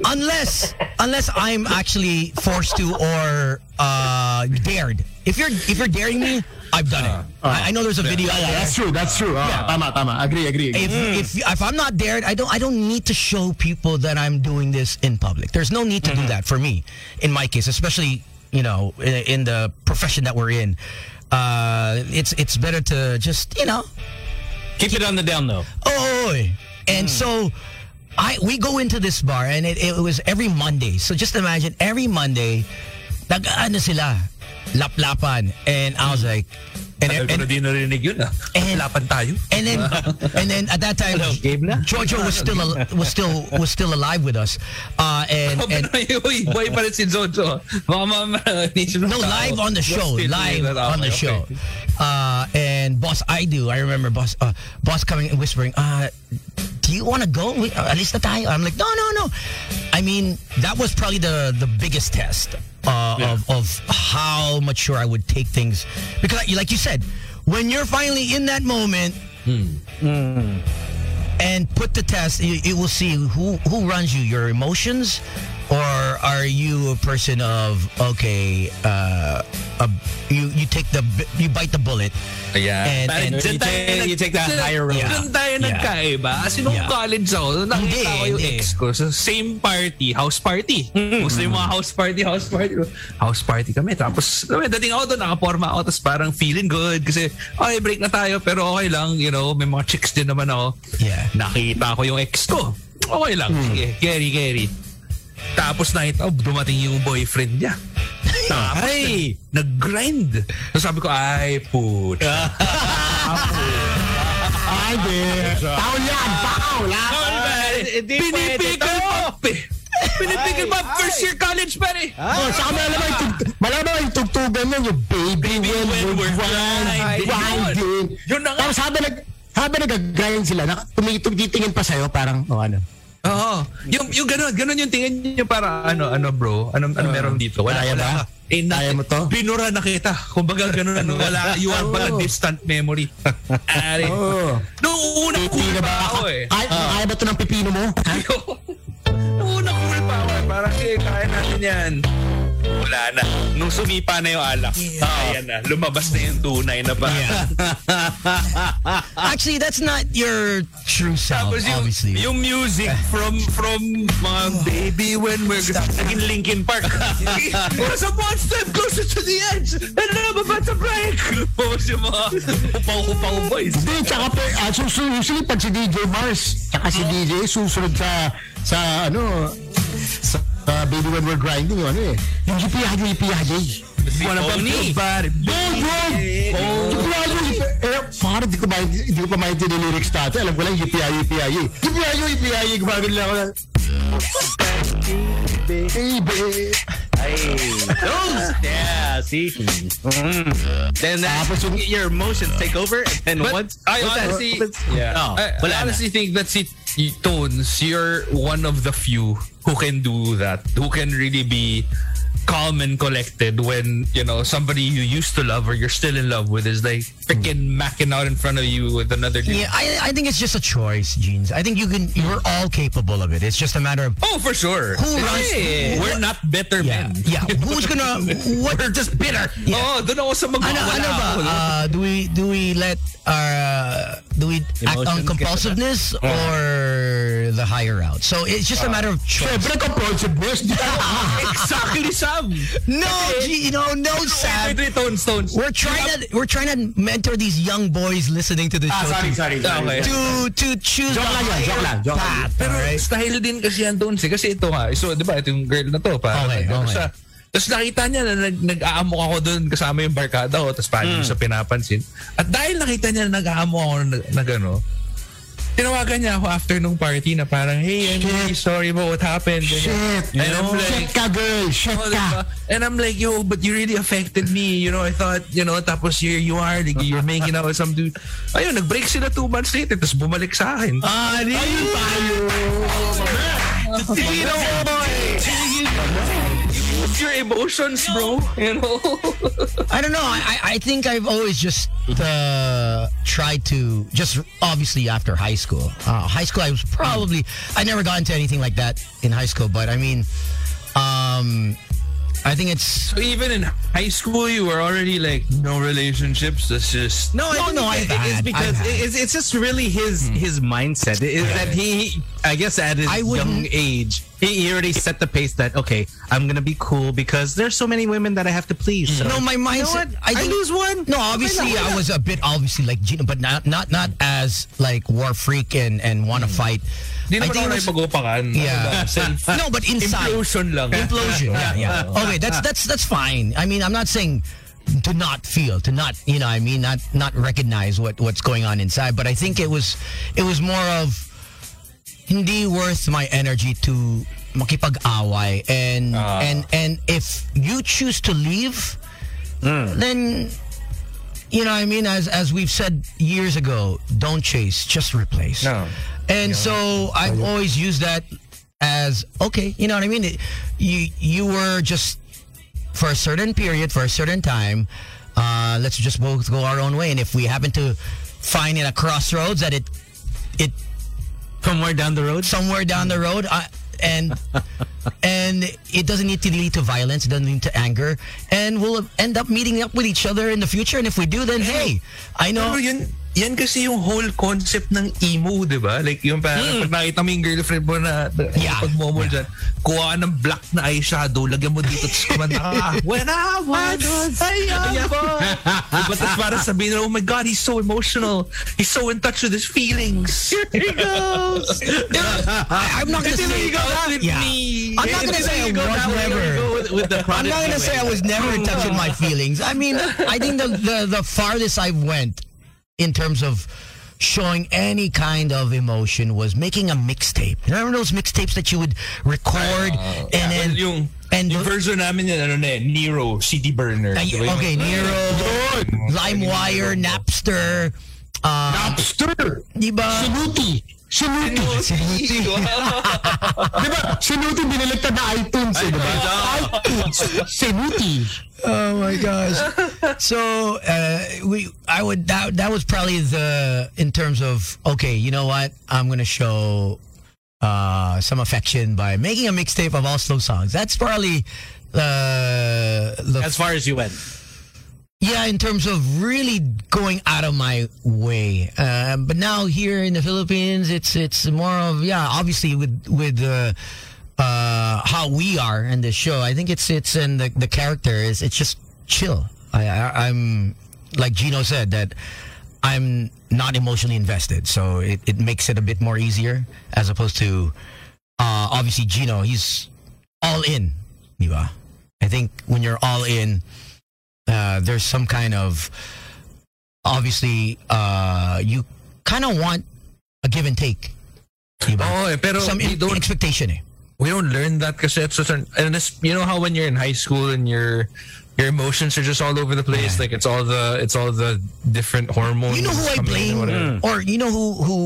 unless unless I'm actually forced to or uh, dared. If you're if you're daring me, I've done it. I, I know there's a video. out Yeah, that's true, that's true. Ah, Tama, tama. Agree, agree. agree. If, if if I'm not dared, I don't I don't need to show people that I'm doing this in public. There's no need to do that for me, in my case, especially you know in, in the profession that we're in. Uh, it's it's better to just you know Keep it on the down low. Oh, and so I we go into this bar and it, it was every Monday. So just imagine every Monday, nag ano sila, laplapan, and I was like, and, Tagal ko and, na di narinig yun ah. And- Lapan tayo. and then and then at that time Hello, Gabe na? Giorgio was still al- was still was still alive with us uh and, and Uy, boy pa si Jojo. Mama, no live on the show live on the show. uh and boss i do i remember boss uh boss coming and whispering uh do you want to go? At alis na tayo. I'm like no no no. I mean that was probably the the biggest test uh, of of how mature i would take things. Because like you said when you're finally in that moment and put the test you, you will see who who runs you your emotions or are you a person of okay uh, a, you you take the you bite the bullet Ayan. And- and- You take- nag- you take the higher road. Dyan tayo Yeah. nagkaiba. Kasi nung Yeah. college ako, nakita ko yung ex ko sa same party, house party. Gusto yung mga house party, house party. House party kami. Tapos, mo, dating ako doon, nakaporma ako. Tapos parang feeling good. Kasi, okay, break na tayo. Pero okay lang, you know, may mga chicks din naman ako. Yeah. Nakita ko yung ex ko. Okay lang. Sige, carry, carry. Tapos nakita ko, dumating yung boyfriend niya. Tapos Ay! nag-grind. So sabi ko, ay, put. Ay, di. Tao yan. Tao. Lahat. Hindi Pinipigil pa, pe. Pinipigil pa, first year college, pare. Oh, saka malaman yung, tug- malaman yung tugtugan nun, yung baby, when, when we're grinding. grinding. Yun na nga. Tapos habang nag, habang nag-grind sila, nak- tumitig- titingin pa sa'yo, parang, oh ano. Oo. Yung, yung ganun, ganun yung tingin niyo para ano, ano bro, ano, ano meron dito? Wala, Kaya wala. ba? ka. Eh, na, Kaya mo to? Binura na kita. Kumbaga ganun, ano, wala, you are pala Oo. distant memory. Ari. Oo. Noong una, cool Pipino pa ba ako eh. Ay, kaya ba ito ng pipino mo? Ha? Noong una, cool pa ako eh. Parang, eh, kaya natin yan. Wala na. Nung sumipa na yung alak, ayan na. Lumabas na yung tunay na ba? actually that's not your true self Tapos yung, obviously yung music from from mga baby when we're naging Linkin Park. There's a one step closer to the edge and I'm about to break. Tapos yung mga upaw-upaw boys. Hindi, tsaka pa, uh, susunod, usually pag si DJ Mars, tsaka si DJ, susunod sa, sa, ano, sa uh, Baby When We're Grinding, yung ano eh, yung yipiyahe, yipiyahe. Wanna bump your body. Big Road! Yipiyahe, yipiyahe. Eh, parang di ko, ma- di ko pa maintindihan yung lyrics dati. Alam ko lang, yipiyahe, yipiyahe. Yipiyahe, yipiyahe. Gumagano lang ako na, baby. Those, yeah, see. Mm. Then that, Tapos yung- your emotions take over, and then But once I once that honestly, happens- yeah, oh, I, I wala na. honestly think that si Tones, you're one of the few who can do that, who can really be calm and collected when you know somebody you used to love or you're still in love with is like freaking hmm. macking out in front of you with another dude. yeah I, I think it's just a choice jeans i think you can you're all capable of it it's just a matter of Oh, for sure. Who runs- Hey, we're not better yeah men. yeah who's gonna what We're just bitter. Yeah. Oh, doon ako sa mag ano, wala ano ba? no? Uh, do we do we let our uh, do we act on Emotions get compulsiveness or the higher route? So it's just a ah. matter of choice. Siyempre, compulsiveness. Di ka Sam. No, G- you know, no, Wait, Sam. wait, Tones, Tones. We're trying to we're trying to mentor these young boys listening to the show sorry, to, sorry, Okay. to to choose Joke the lang joke lang, joke lang. Pero alright? style din kasi yan doon. Kasi ito nga, so di ba, ito yung girl na to. Parang Okay, ano okay. siya. Tapos nakita niya na nag, nag-aamok ako doon kasama yung barkada ko. Tapos Hmm. mm. sa pinapansin. At dahil nakita niya na nag-aamok ako na, na gano, tinawagan niya ako after nung party na parang, hey, I'm really sorry about what happened. Shit. And I'm Shit like, ka, girl. Shit Oh, ka. diba? And I'm like, yo, but you really affected me. You know, I thought, you know, tapos here you are, like, you're making out with some dude. Ayun, nag-break sila two months later, tapos bumalik sa akin. Ah, di tayo. You know, Use your emotions, bro. You know? I don't know. I, I think I've always just uh, tried to just obviously after high school. Uh, high school, I was probably I never got into anything like that in high school. But I mean, um, I think it's so even in high school, you were already like, no relationships. That's just... No, I No, think no, it- I've it's had- because I've had. it's it's just really his his mindset. Is that he I guess at his I young wouldn't- age, he, he already set the pace that okay, I'm gonna be cool because there's so many women that I have to please. So. No, my mindset. what? I think- lose one. No, obviously Why not? I was a bit obviously like Gino, but not not not as like war freak and and want to mm. fight. Di I naman think ako it was- nakipag-upakan. Yeah. Ano ba? Self- No, but inside. Implosion lang. Implosion. Yeah, yeah. Okay, that's that's that's fine. I mean, I'm not saying to not feel, to not, you know, I mean, not not recognize what what's going on inside. But I think it was it was more of hindi worth my energy to makipag-away and and and if you choose to leave, then you know what I mean as as we've said years ago, don't chase, just replace. No. And so I've always used that as okay, you know what I mean? It- you you were just for a certain period, for a certain time, uh, let's just both go our own way. And if we happen to find in a crossroads that it it Somewhere down the road. somewhere down the road, uh, and and it doesn't need to lead to violence, it doesn't lead to anger, and we'll end up meeting up with each other in the future. And if we do, then hey, I know. Yan kasi yung whole concept ng emo, di ba? Like yung parang pag nakita mo yung girlfriend mo na. Yeah. pag mo mo dyan, kuha ka ng black na eyeshadow, lagyan mo dito, tapos kumanta ka, when I was a young boy. Diba? Tapos para sabihin na, oh my God, he's so emotional. He's so in touch with his feelings. Here he goes. I, I'm not gonna say. Yeah. I'm not gonna say I was never. with, with the I'm not gonna say I was never in touch with my feelings. I mean, I think the, the the farthest I went in terms of showing any kind of emotion was making a mixtape. Remember those mixtapes that you would record and then Well, yung, and yung version namin yan, ano na eh, Nero, CD burner. Ay, okay, Nero, LimeWire, Napster, uh, Napster! di ba? Senuti! Senuti! Di ba? Senuti biniligtad na iTunes eh, di ba? iTunes! Senuti! Oh my gosh. so uh, we, I would that that was probably the in terms of okay, you know what? I'm gonna show uh, some affection by making a mixtape of all slow songs. That's probably uh, the As far as you went. Yeah, in terms of really going out of my way. Um, but now here in the Philippines, it's it's more of yeah. Obviously, with with uh, uh, how we are in the show, I think it's it's in the the character is it's just chill. I, I I'm like Gino said that I'm not emotionally invested, so it, it makes it a bit more easier as opposed to uh, obviously Gino. He's all in, di? I think when you're all in uh, there's some kind of obviously uh, you kind of want a give and take. Diba? Oo eh, pero some we in- don't expectation eh. we don't learn that kasi it's just an, and it's, you know how when you're in high school and your your emotions are just all over the place Yeah. like it's all the it's all the different hormones You know who I blame, or or you know who who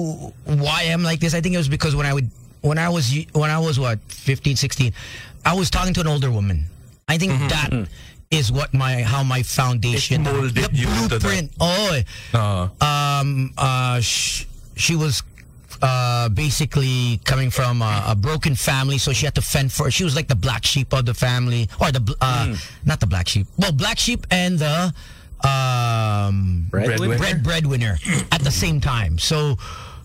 why I'm like this? I think it was because when I would when I was when I was what 15, 16, I was talking to an older woman. I think that is what my how my foundation, molded the you into that. blueprint. Oh, Oo. um, uh, sh- she was uh, basically coming from a, a broken family, so she had to fend for. She was like the black sheep of the family, or the bl- uh, not the black sheep. Well, black sheep and the um, Breadwinner. bread breadwinner at the same time. So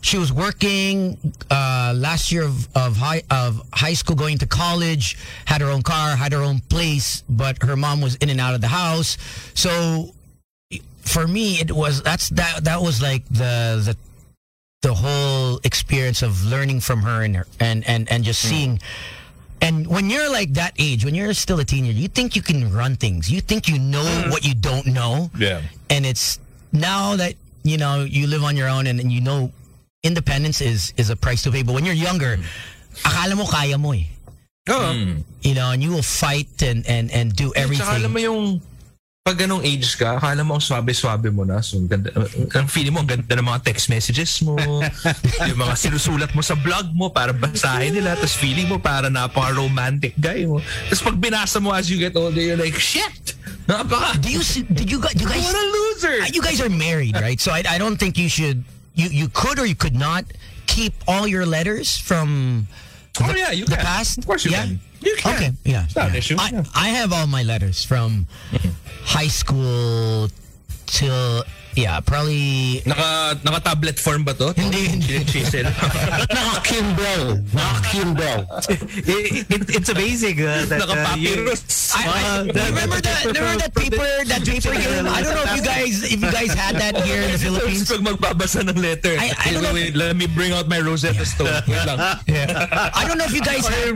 she was working uh, last year of, of high of high school, going to college, had her own car, had her own place, but her mom was in and out of the house. So for me, it was that's that that was like the the the whole experience of learning from her and her, and and and just seeing. And when you're like that age, when you're still a teenager, you think you can run things. You think you know what you don't know Yeah. and it's now that you know you live on your own and, and you know independence is is a price to pay but when you're younger akala mo kaya mo eh Oo. you know and you will fight and and and do Tsaka alam mo everything yung pag ganong age ka, akala mo ang swabe-swabe mo na. So, ang ganda, ang feeling mo, ang ganda ng mga text messages mo, yung mga sinusulat mo sa blog mo para basahin nila, tapos feeling mo para napaka-romantic guy mo. Tapos pag binasa mo as you get older, you're like, shit! Napaka... do you see, did you guys you guys What a loser! you guys are married right so I, I don't think you should you you could or you could not keep all your letters from Oh yeah, you the can. past Of course you yeah can. You can. Okay, yeah. It's not an issue. I, yeah. I have all my letters from high school till yeah, probably Naka, naka-tablet form ba to? Hindi, hindi. Chisel. Naka-Kindle. Naka-Kindle. it, it, it's amazing uh, that uh, Naka-papyrus. I, I, Uh, remember that remember that paper that paper game? I don't know if you guys if you guys had that here in the Philippines. Pag magbabasa ng letter. I- I don't know Wait, wait, let me bring out my Rosetta Stone. Wait lang. Yeah. I don't know if you guys had,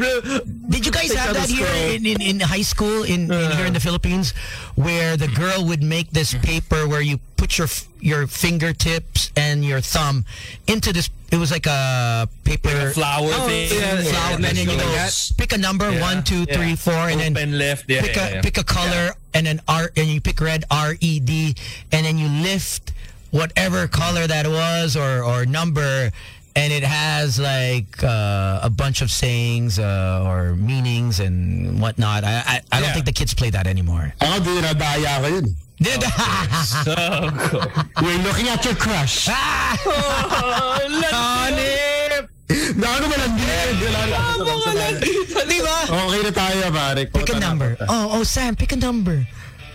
did you guys have that here in, in, in high school in, in here in the Philippines where the girl would make this paper where you put your your fingertips and your thumb into this it was like a paper Flower thing. yeah, yeah, flower and and then you go go like that. pick a number one two three four and then Open left. Yeah, pick yeah, a yeah. pick a color and then R and you pick red R E D and then you lift whatever color that was or or number and it has like uh, a bunch of sayings uh, or meanings and whatnot. I I, I don't think the kids play that anymore. Ako, dinadaya ko yun. Did You're looking at your crush. Na ano ba lang Di ba? Okay na tayo, pare. Pick a number. Oh, oh, Sam, pick a number.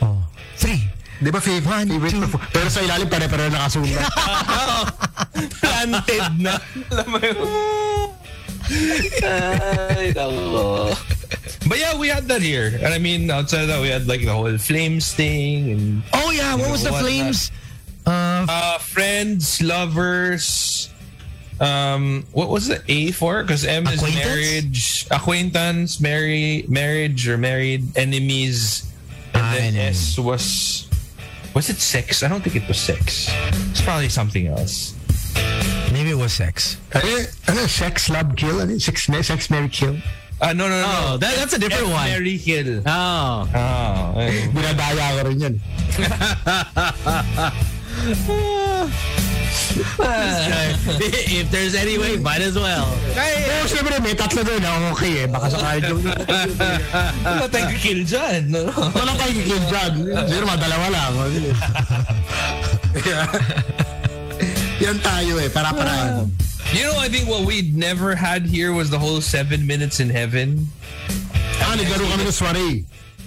Oh, three. Di ba favorite? One, favorite two. Pero sa ilalim, pare-pareho nakasulat. Planted na. Alam mo yun? Ay, nako. But yeah, we had that here. And I mean, outside of that, we had like the whole flames thing and Oh yeah, what was the Whatnot. flames? Uh, uh, friends, lovers. Um, what was the A for? Because M is marriage, acquaintance, marry, marriage or married, enemies, and then enemies. S was was it sex? I don't think it was sex. It's probably something else. maybe it was sex. ano, ano, sex, love, kill? Ano, sex, sex, marry, kill? Uh, no, no, no. Oh, that, that's a different F, one. Mary kill. Oh. Oh, eh. Dinadaya ko rin yan. if there's any way, might as well. Pero siyempre, may tatlo doon. ah, Okay eh. Baka sakali yung... Wala tayong kill dyan. No? Wala kayo kikill dyan. Siguro mga dalawa lang. Yan tayo eh. Para-paraan. You know, I think what we never had here was the whole seven minutes in heaven. Ah, naglaro kami ng soiree.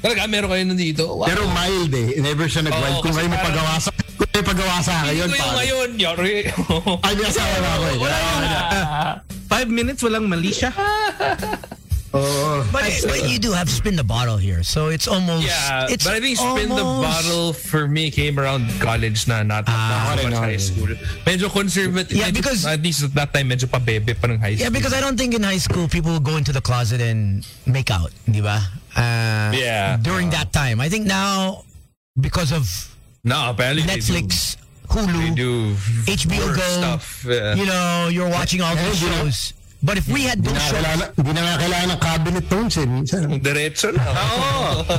Talaga, meron kayo nandito? Wow. Pero mild eh. Never siya nag-wild. Oo, Kung kayo may parang- pagawa sa... Kung may pagawa sa akin, Hindi yun ko yung pare. ngayon, yari. Ay, may asawa na ako eh. Wala Five minutes, walang mali siya. But, but you do have spin the bottle here, so it's almost. Yeah, it's but I think spin the bottle for me came around college na, not, Ah, not so much high school. Medyo conservative. Yeah, medyo- because- At least at that time, medyo pabebe pa ng high school. Yeah, because I don't think in high school people go into the closet and make out, di ba? Uh, Yeah. During that time, I think now because of No, apparently Netflix, Hulu, HBO Go, stuff. Yeah. you know, you're watching all di shows. But if we had those shows, hindi na nga kailangan ng cabinet tones eh. Minsan. Diretso na. Oo.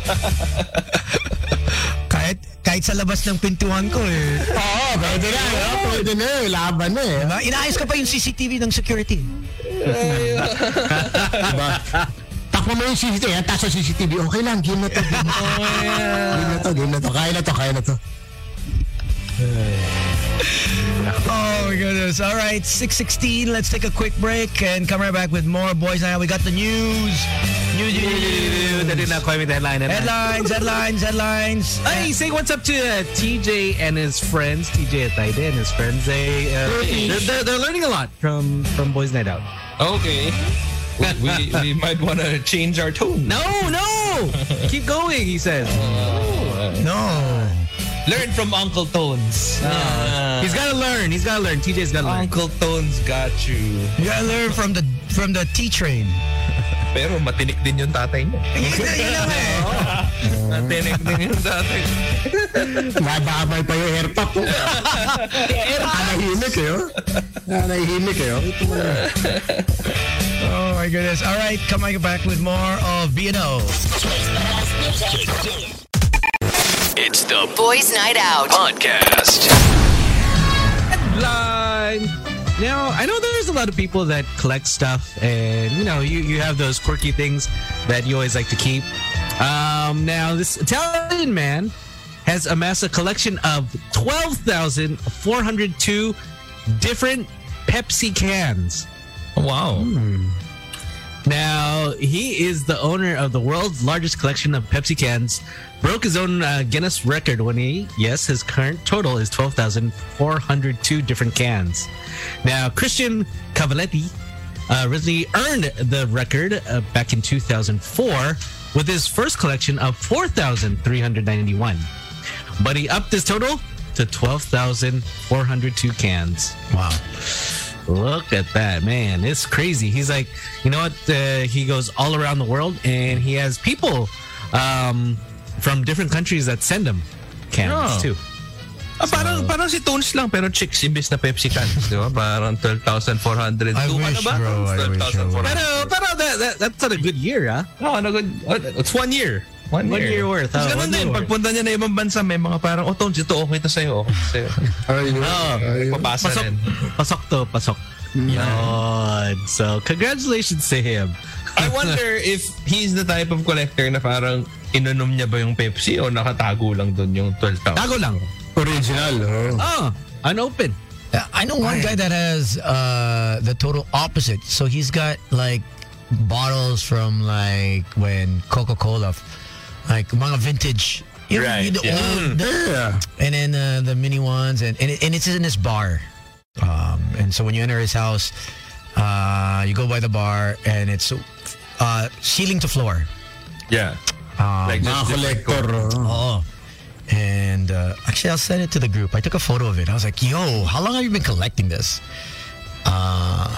kahit kahit sa labas ng pintuan ko eh. Oo, pwede na. eh. Pwede na eh. Laban na eh. Diba? Inaayos ka pa yung CCTV ng security. Diba? Takbo mo yung CCTV. Yan, taas sa CCTV. Okay lang. Game na to. Game na to. Game na to. Game na to. Kaya na to. Kaya na to. Oh my goodness. All right, 616. Let's take a quick break and come right back with more boys now. We got the news. News, news, news, That did not quite me the headline. Headlines, headlines, headlines. Hey, say what's up to uh, TJ and his friends, TJ Ataide and his friends. They uh, they're, they're, they're learning a lot from from Boys Night Out. Okay. we, we might want to change our tone. No, no, keep going. He says No. Learn from Uncle Tones. he's got to learn. He's got to learn. TJ's got to learn. Uncle Tones got you. You gotta learn from the from the T train. Pero matinik din yung tatay niya. Yun lang eh. Matinik din yung tatay. Nababay pa yung airpop. Oh. Nanahimik eh. oh. Nanahimik eh. oh. Ito mo na. Oh my goodness. All right, coming back with more of B&O. It's the Boys Night Out. podcast. Line. Now, I know there's a lot of people that collect stuff, and you know, you, you have those quirky things that you always like to keep. Um, now, this Italian man has amassed a collection of 12,402 different Pepsi cans. Wow. Now, he is the owner of the world's largest collection of Pepsi cans. Broke his own uh, Guinness record when he, yes, his current total is 12,402 different cans. Now, Cristian Cavaletti uh, originally earned the record uh, back in 2004 with his first collection of 4,391. But he upped his total to 12,402 cans. Wow. Look at that, man. It's crazy. He's like, you know what? Uh, he goes all around the world and he has people um, from different countries that send him cans Oh. too. Ah, parang, parang si Tones lang, pero chicks imbis na Pepsi cans, di ba? Parang 12,400. I wish, na ba? bro. I wish, I 12,400. Pero, pero that, that, that's not a good year, ah. No, no, good. It's one year. One, One year worth, Tapos oh, ganun din, year pagpunta niya na ibang bansa, may mga parang, oh, Tones, ito okay to sa'yo. Okay to sa'yo. Ayun. Oh, Ayun. Papasa pasok, rin. pasok to, pasok. Yun. So, congratulations to him. I wonder if he's the type of collector na parang inunom niya ba yung Pepsi o nakatago lang doon yung 12,000? Tago lang. Original. Oh. Oh, unopened. I know one guy that has uh, the total opposite. So he's got like bottles from like when Coca Cola, like mga vintage. You know, Right, the yeah. old, Yeah. and then uh, the mini ones, and and, it, and it's in his bar. Um, and so when you enter his house, uh, you go by the bar, and it's uh, ceiling to floor. Yeah. Um, Like Mga just collector. oh. Oh. And uh, actually, I'll send it to the group. I took a photo of it. I was like, yo, how long have you been collecting this? Uh,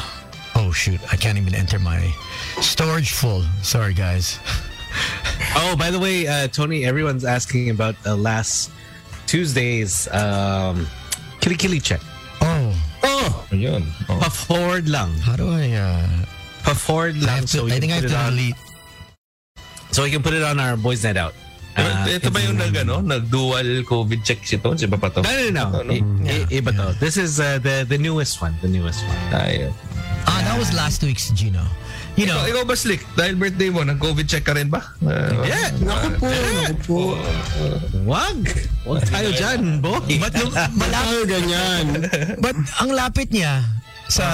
oh, shoot. I can't even enter my storage full. Sorry, guys. Oh, by the way, uh, Tony, everyone's asking about uh, last Tuesday's um, Kili Kili check. Oh, Oh. Ayun. Oh. Puff forward lang. how do I? Uh, Puff forward I, lang. have to, so we I can think I put have it to on- delete. So we can put it on our boys' night out. Uh, ito ba yung nag, ano, nag-dual COVID check si Tones? Iba pa to? No, no, no. Ito, no? I- i- iba to. This is uh, the the newest one. The newest one. Ayun. Ah, that was last week's Gino. You know, Ikaw, ikaw ba, Slick? Dahil birthday mo, nag-COVID check ka rin ba? Uh, Yeah. Naku po. Naku po. Wag. Wag tayo dyan, boy. but nung, malapit, ganyan. but ang lapit niya sa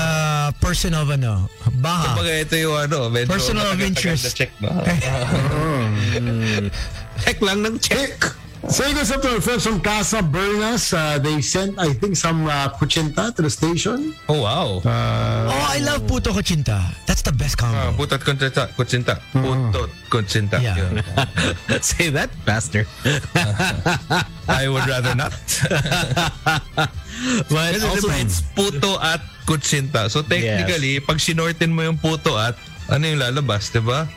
person of ano, Baha. Kumbaga ito yung ano, medyo Personal of interest. check, no? Check lang ng check. Say this up to our friends from Casa Bernas. Uh, they sent, I think, some uh, kuchinta to the station. Oh, wow. Oh, I love Puto Cochinta. That's the best combo. putot kutsinta. Kutsinta. Putot kutsinta. Yeah. Yun. Say that faster. I would rather not. But Kasi also, diba, it's puto at kutsinta. So technically, pag sinortin mo yung puto at, ano yung lalabas, di ba?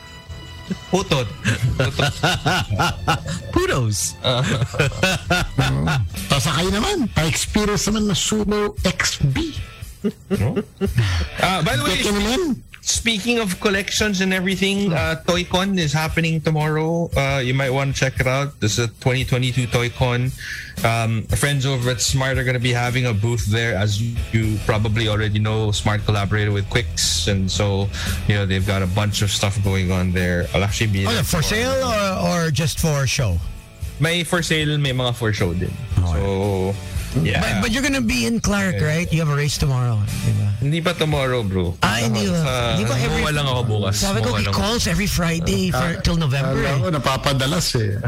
Putot. Putot. kudos. Pasakay naman. Pa-experience naman na Sumo XB. Ah, by the way, Take naman. Speaking of collections and everything, uh, ToyCon is happening tomorrow. Uh, you might want to check it out. This is a 2022 ToyCon. Um, friends over at Smart are going to be having a booth there. As you, you probably already know, Smart collaborated with Quicks. And so, you know, they've got a bunch of stuff going on there. I'll actually be Oh, for sale or, or just for show? May for sale, may mga for show din. So, yeah. But, but you're gonna be in Clark, right? You have a race tomorrow. Diba? hindi pa tomorrow, bro. Ah, hindi ba? Sa, Di ba every- Buwa lang ako bukas. Sabi ko, he calls every Friday for till November. Alam eh. ko, napapadalas eh.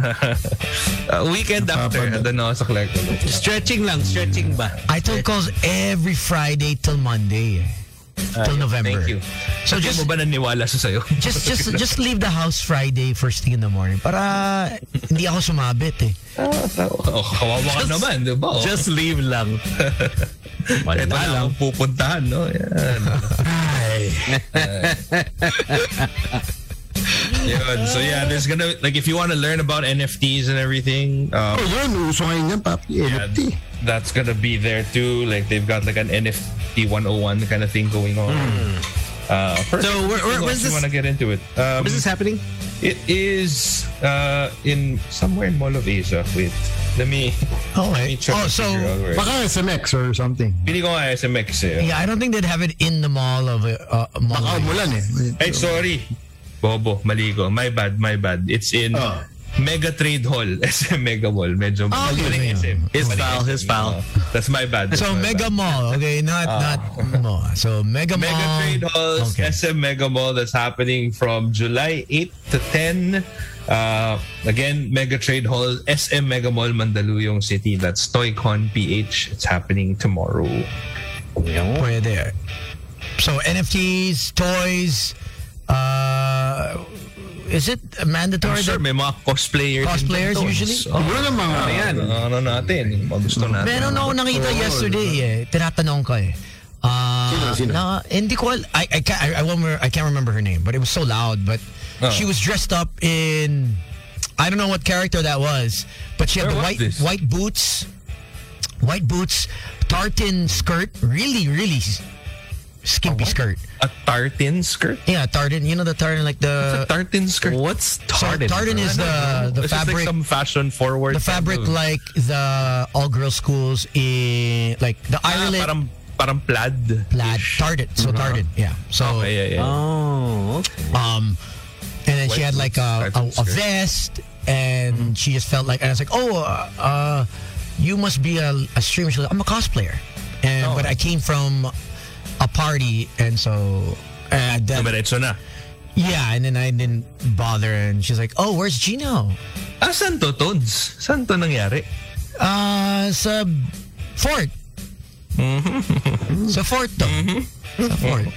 Uh, weekend after, doon ako sa Clark. Stretching lang, stretching ba? I told calls every Friday till Monday. eh. Till November. Thank you. So just just mo ba naniwala sa sayo? just just just leave the house Friday first thing in the morning para hindi ako sumabit eh. oh, kawawa ka naman, di ba? Oh. Just leave lang. Ito na lang ang pupuntahan, no? Yan. Ay. Yun. So yeah, there's gonna, like if you want to learn about NFTs and everything, um, Oh, yun. Uso ngayon yan, papi. yeah, NFT. That's gonna be there too. Like they've got like an NFT 101 kind of thing going on. Uh, first, So, where- where- where's you this- want to get into it? Um, What is happening? It is uh, in somewhere in Mall of Asia. Wait, let me. Oh, Let me try oh so figure out. Baka SMX or something. Pili ko nga SMX eh. yeah, I don't think they'd have it in the mall of uh, uh, mall. Baka of- umulan eh. Ay, sorry. Bobo, mali ko. My bad, my bad. It's in Oh. Mega Trade Hall, SM Mega Mall. Medyo Ah, okay. SM. His foul, his foul. Oh, that's my bad. That's So my Mega bad. Mall, okay, not not mall. So Mega, Mega Mall. Trade Halls, Okay. SM Mega Mall that's happening from July 8 to 10. Uh, again, Mega Trade Hall, SM Mega Mall, Mandaluyong City. That's ToyCon PH. It's happening tomorrow. Pwede. So NFTs, toys. Uh, is it mandatory? I'm sure that- may mga cosplayers. Cosplayers din doon. usually? Oh, Siguro ng mga... Ayan. ano natin, yung mga gusto natin. Meron ako nakita yesterday eh. Tinatanong ko eh. Uh, Sino, sino? Na, hindi ko, al- I, I, can't, I, I, won't, I can't remember her name, but it was so loud. But Oh. she was dressed up in, I don't know what character that was, but she had Where the white this? white boots, white boots, tartan skirt, really, really s- skimpy skirt. A tartan skirt? Yeah, tartan. You know the tartan, like a the tartan skirt? What's so tartan? tartan is the the It's just fabric. like some fashion forward. the fabric of- like the all girls schools in like the Ah, Ireland parang, parang plaid. plaid tartan. So tartan, yeah. So Okay, yeah, yeah. Oh, okay. um, and then she had like a, a, a tartan skirt. vest, and she just felt like, and I was like, oh, uh, uh you must be a, a streamer. She's like, I'm a cosplayer, and Oh. but I came from a party, and so. Uh, then, Dumiretso na. yeah, and then I didn't bother, and she's like, "Oh, where's Gino?" Ah, saan to, Tones? Saan to nangyari? Uh, sa fort. Sa fort to. Sa fort.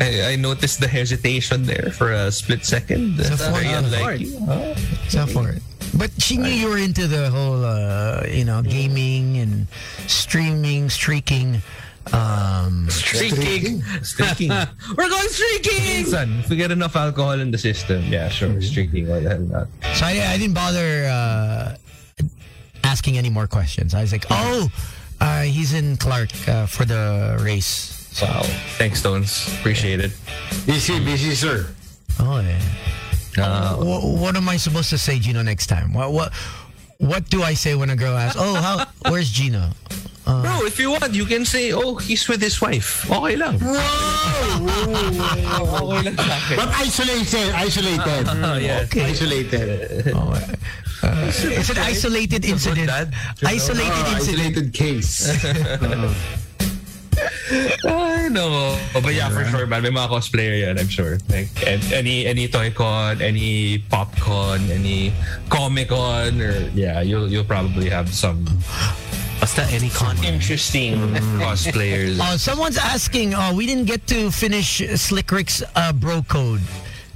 I, I noticed the hesitation there for a split second. Sa That's fort. very unlike you. Oh. Sa fort. But she knew you were into the whole, uh, you know, gaming and streaming, streaking. Um, Streaking. Streaking. We're going streaking! Son, if we get enough alcohol in the system, yeah, sure, streaking, why the hell not? so I, I didn't bother uh, asking any more questions. I was like, oh, uh, he's in Clark uh, for the race. Wow. Thanks, Tones. Appreciate it. Busy, busy, sir. Oh, yeah. Uh, What, what am I supposed to say, Gino, next time? What what what do I say when a girl asks, "Oh, how? Where's Gino?" Bro, if you want, you can say, oh, he's with his wife. Okay lang. okay lang sa akin. But isolated, isolated. Oh, yeah. Isolated. Oh, uh, it's an isolated incident. Isolated Oh, incident. isolated case. I know. Oh, But yeah, for sure, man. May mga cosplayer yan, I'm sure. Like, any any Toy-Con, any Pop-Con, any Comic-Con, or yeah, you'll you'll probably have some Basta any con. interesting cosplayers. Uh, someone's asking, oh, we didn't get to finish Slick Rick's uh, bro code.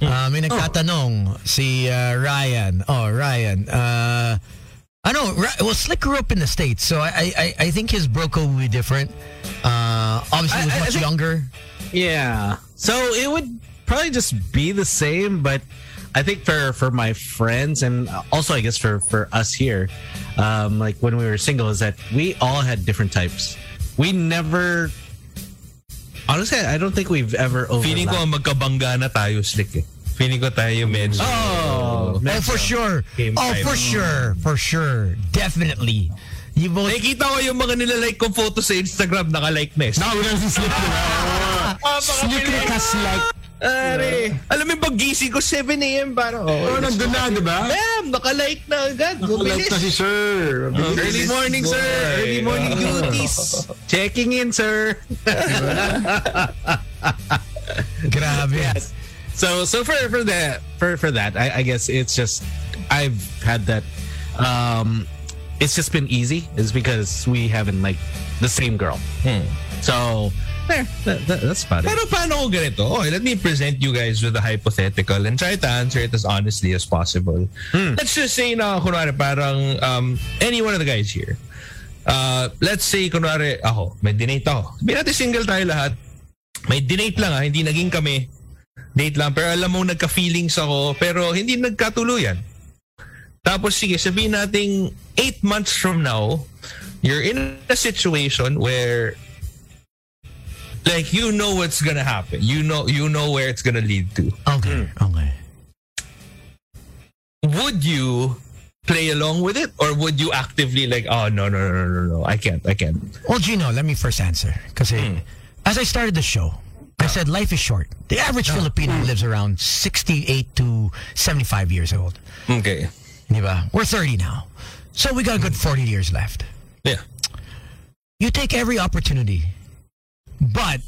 Uh, may nagtatanong si uh, Ryan. Oh, Ryan. Uh, I know. Well, Slick grew up in the States, so I I, I think his bro code will be different. Uh, obviously, he was I- I much think- younger. Yeah. So it would probably just be the same, but I think for for my friends and also I guess for for us here, um, like when we were single, is that we all had different types. We never. Honestly, I don't think we've ever Feeling ko magkabangga na tayo, Slick. Eh. Feeling ko tayo medyo... Oh, Oh, for sure. Game oh, for sure. For sure. Definitely. You both. Nakikita ko yung mga nilalike kong photo sa Instagram, naka-like na eh. Now, wala si Slip na. Slip has like, Are, alam mo yung pag-gising ko, 7 a.m. parang, oh, nandun na, di ba? Ma'am, naka-like na agad. Like na si sir. Early morning, sir. Early morning duties. checking in, sir. Grabe. So so for for that for for that, I, I guess it's just I've had that. Um, it's just been easy. Is because we haven't like the same girl. So there, that, that, that's about it. Pero paano ko ganito? Okay, let me present you guys with a hypothetical and try to answer it as honestly as possible. Let's just say na, kunwari, parang um, any one of the guys here. Uh, let's say, kunwari, ako, may dinate ako. Sabihin natin single tayo lahat. May dinate lang ha, hindi naging kami. Date lang, pero alam mo nagka-feelings ako, pero hindi nagkatuluyan. Tapos sige, sabihin natin 8 months from now, you're in a situation where like you know what's gonna happen. You know you know where it's gonna lead to. Okay. Hmm. Okay. Would you play along with it or would you actively like oh no no no no no no I can't I can't. Well, Gino, let me first answer. Because hmm. as I started the show, I I said life is short. The average ah. Filipino hmm. lives around 68 to 75 years old. Okay. Di ba? We're 30 now. So we got a good 40 years left. Yeah. You take every opportunity. But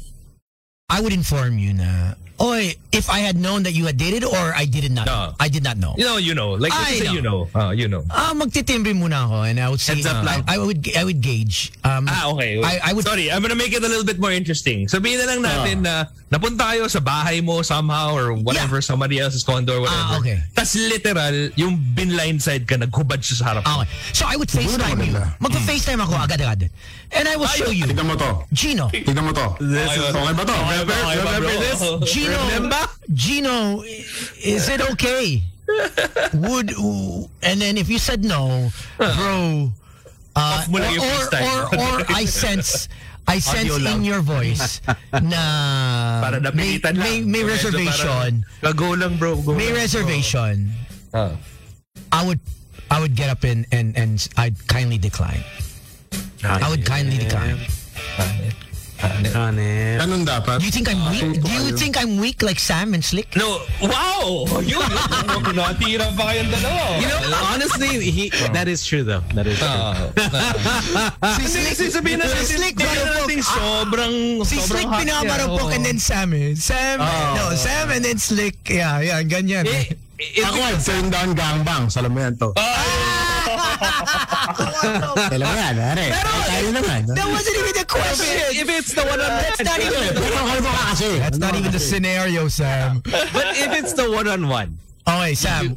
I would inform you na, Oy, if I had known that you had dated or I did not No. I did not know. You know, you know. Like, I say know. you know. Uh, you know. Ah, magtitimbre muna ako and I would see Heads up lang. I, I would I would gauge. Um, Ah, okay. I, I would Sorry, I'm gonna make it a little bit more interesting. Sabihin na lang natin na napunta kayo sa bahay mo somehow or whatever, somebody else's condo or whatever. Ah, okay. Tas literal, yung bin side ka, naghubad siya sa harap. Okay. So I would FaceTime you. Magpa-FaceTime ako agad-agad. And I will show you. Tignan mo to. Gino. Tignan mo to. Okay ba to? Remember, remember this? Gino. Gino, is it okay? Would and then if you said no, bro, uh, mo or, or or I sense I sense Audio lang. in your voice na Para may, may, lang. may Medyo reservation. parang, Go lang, bro. Go May lang. reservation. Ah. I would I would get up and and and I'd kindly decline. I would kindly decline. Hanep. Ganun dapat. Do you think I'm weak? Do you think I'm weak like Sam and Slick? No, wow! Yun. Natira pa kayong dalawa. You know, honestly, he that is true though. That is true. Ah. Kasi kasi sabihin na Si natin, Slick, na marupok. natin sobrang, Si sobrang Slick yan. and then Sam eh. Sam, no, Sam and then Slick. Yeah, yeah, ganyan. Eh, eh, Ako ay turn down gangbang. Alam mo yan to. Alam mo yan, pare. Tayo naman. That wasn't even the question. If it's the one on That's not even. Pero ano ka kasi? That's not even the scenario, Sam. but if it's the one on one, Okay, Sam.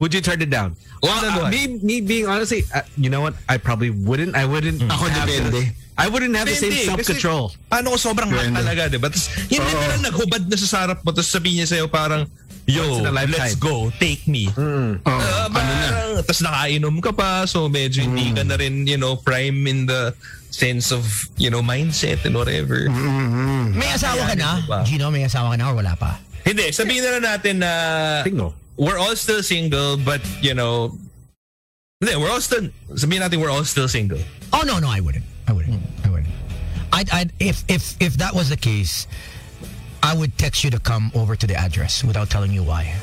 would you turn it down? Well, uh, One-on-one. me, me being honestly, uh, you know what? I probably wouldn't. I wouldn't. Ako have depende. the- I wouldn't have the same self control. Kasi, ano ko sobrang hot Depende. talaga, di ba? Tapos, yun Oo. literal naghubad na sa sarap mo, tapos sabihin niya sa'yo parang, Yo, Once in a lifetime. let's go, take me. Oh, Ah, ano na? parang, tapos nakainom ka pa, so medyo hindi mm. ka na rin, you know, prime in the sense of, you know, mindset and whatever. Mm-hmm. May asawa ka na? Gino, may asawa ka na or wala pa? Hindi, sabihin na lang natin na Single. we're all still single, but, you know, hindi, we're all still, sabihin natin we're all still single. Oh no, no, I wouldn't. I wouldn't. I wouldn't. I'd, I'd if if if that was the case, I would text you to come over to the address without telling you why.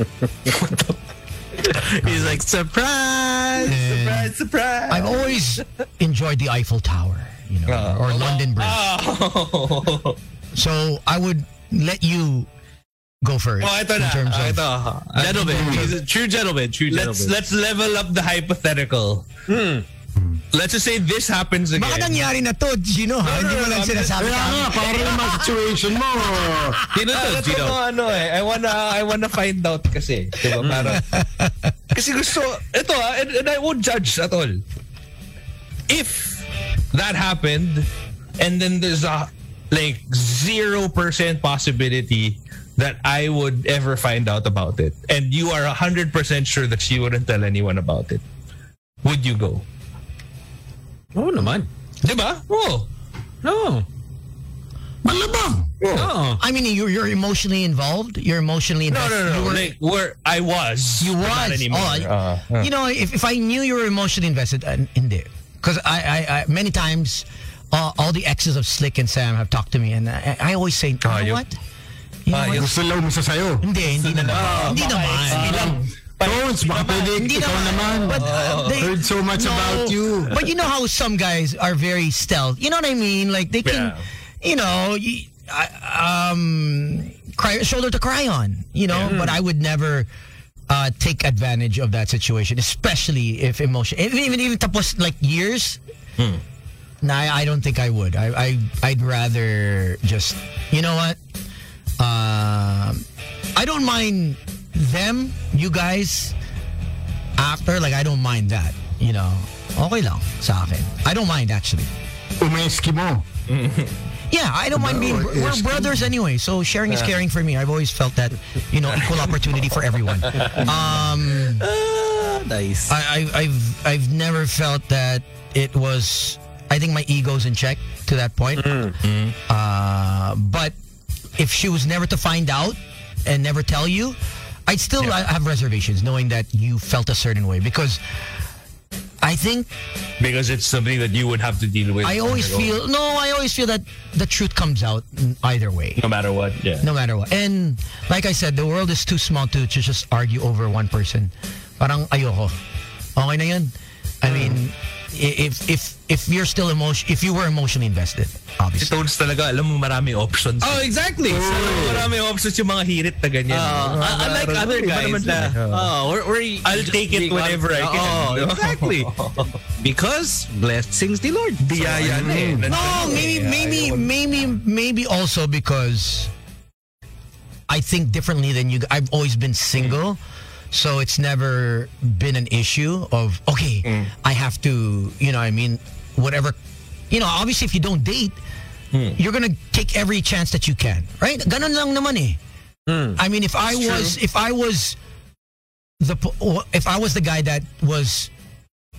He's like surprise. And surprise! I've always enjoyed the Eiffel Tower, you know, Ah. or London Bridge. Oh, So I would let you go first oh ito in na. terms of ito. Gentleman. He's a true gentleman. True Let's gentleman. let's level up the hypothetical. Let's just say this happens again. Baka nangyari na to, Gino, ha? Hindi mo lang sinasabi Kaya sa nga, amin. para yung mga situation mo. Sino to, Ah, Gino? mo, ano eh. I wanna, I wanna find out kasi. Diba? Para, kasi gusto, ito ah, and, and I won't judge at all. If that happened, and then there's a, like, 0% possibility that I would ever find out about it, and you are 100% sure that she wouldn't tell anyone about it, would you go? Oo naman. Diba? Oh. No. Malabang. No. I mean, you're, you're emotionally involved. You're emotionally No, invested. no, no. You no. were- Like, where I was. You was. Not anymore. Oh, Uh, uh. You know, if, if I knew you were emotionally invested, uh, hindi. Because I, I, I, many times, uh, all the exes of Slick and Sam have talked to me, and I, I always say, you know what? You know? Gusto lang mo sa sayo. Hindi, hindi naman. Hindi naman. Hindi lang. Tones, baka pwede ikaw naman. But, uh, they- Heard so much No. about you. But you know how some guys are very stealth. You know what I mean? Like they can, Yeah. you know, I- um, cry shoulder to cry on. You know, but I would never. Uh, take advantage of that situation, especially if emotion, even even, even tapos like years. Nah, I, don't think I would. I, I I'd rather just, you know what? Um, I don't mind them, you guys, after. Like I don't mind that. You know, okay lang sa akin. I don't mind actually. Umeski mo. Yeah, I don't mind being. No, We're brothers anyway, so sharing is caring for me. I've always felt that, you know, equal opportunity for everyone. Um, Nice. I, I, I've I've never felt that it was. I think my ego's in check to that point. Uh, but if she was never to find out and never tell you, I'd still I have reservations knowing that you felt a certain way because I think Because it's something that you would have to deal with. I always feel own, no. I always feel that the truth comes out either way. no matter what. Yeah. no matter what. And like I said, the world is too small to, to just argue over one person. Parang ayoko. Okay na yun. I hmm. mean, i- if if if you're still emotion, if you were emotionally invested, Si obviously. Tones talaga, alam mo marami options. Oh, exactly. So, marami options yung mga hirit na ganyan. Uh, Mga unlike laro- other guys naman na, sila. oh, we're, we're, I'll take it whenever I can. Oh, exactly. because blessings the Lord. Biyaya na eh. No, eh. maybe maybe maybe maybe also because I think differently than you. I've always been single. So it's never been an issue of okay, I have to, you know, I mean, whatever, you know, obviously if you don't date, you're gonna take every chance that you can, right? Ganon lang naman eh. I mean, if I was, if I was the, if I was the guy that was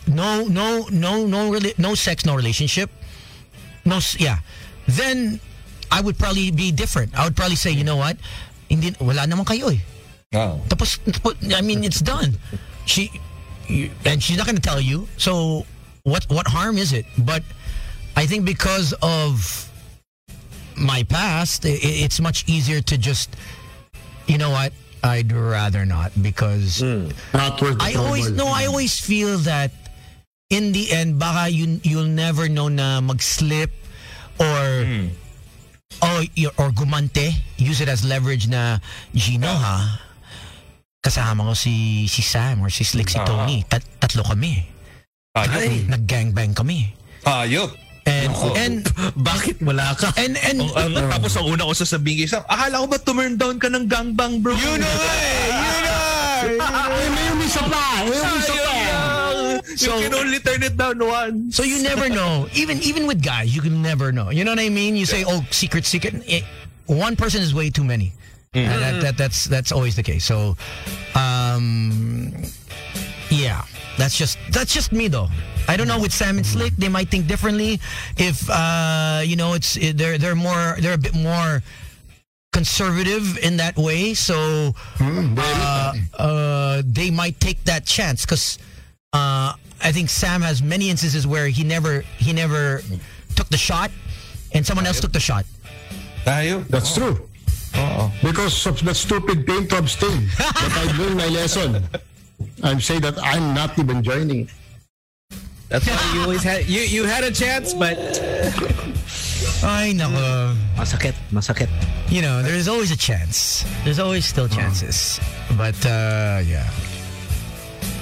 no, no, no, no, really, no sex, no relationship, no, yeah, then I would probably be different. I would probably say, you know what, hindi, wala naman kayo eh. Oh. Tapos, tapos, I mean, it's done. She, you- and she's not going to tell you. So, what what harm is it? But I think because of my past, i i- it's much easier to just, you know what? I'd rather not because hmm. Not worth I always no, I always feel that in the end, baka you you'll never know na mag-slip or hmm. oh or gumante, use it as leverage na Gino ha. Kasama ko si si Sam or si Slick si Tony. Tat, tatlo kami. Ayop. Nag-gangbang kami. Ayop. And and Bakit wala ka? and and Ang, ang, tapos ang una ko sasabihin kay Sam, akala ko ba tumurn down ka ng gangbang bro? You know Eh, may umisa pa! May umisa pa! You can only turn it down once. So you never know. Even even with guys, you can never know. You know what I mean? You say, "Oh, secret, secret." Eh, one person is way too many. And that, that that's that's always the case. So, um, yeah, that's just that's just me though. I don't know with Sam and Slick, they might think differently. If uh, you know, it's they're they're more they're a bit more conservative in that way. So uh, uh, they might take that chance because uh, I think Sam has many instances where he never he never took the shot, and someone else took the shot. That's true. Because of the stupid pain to abstain. but I learned my lesson. I'm saying that I'm not even joining. That's why you always had you you had a chance, but I know. masakit, masakit. You know, there's always a chance. There's always still chances. But uh, yeah.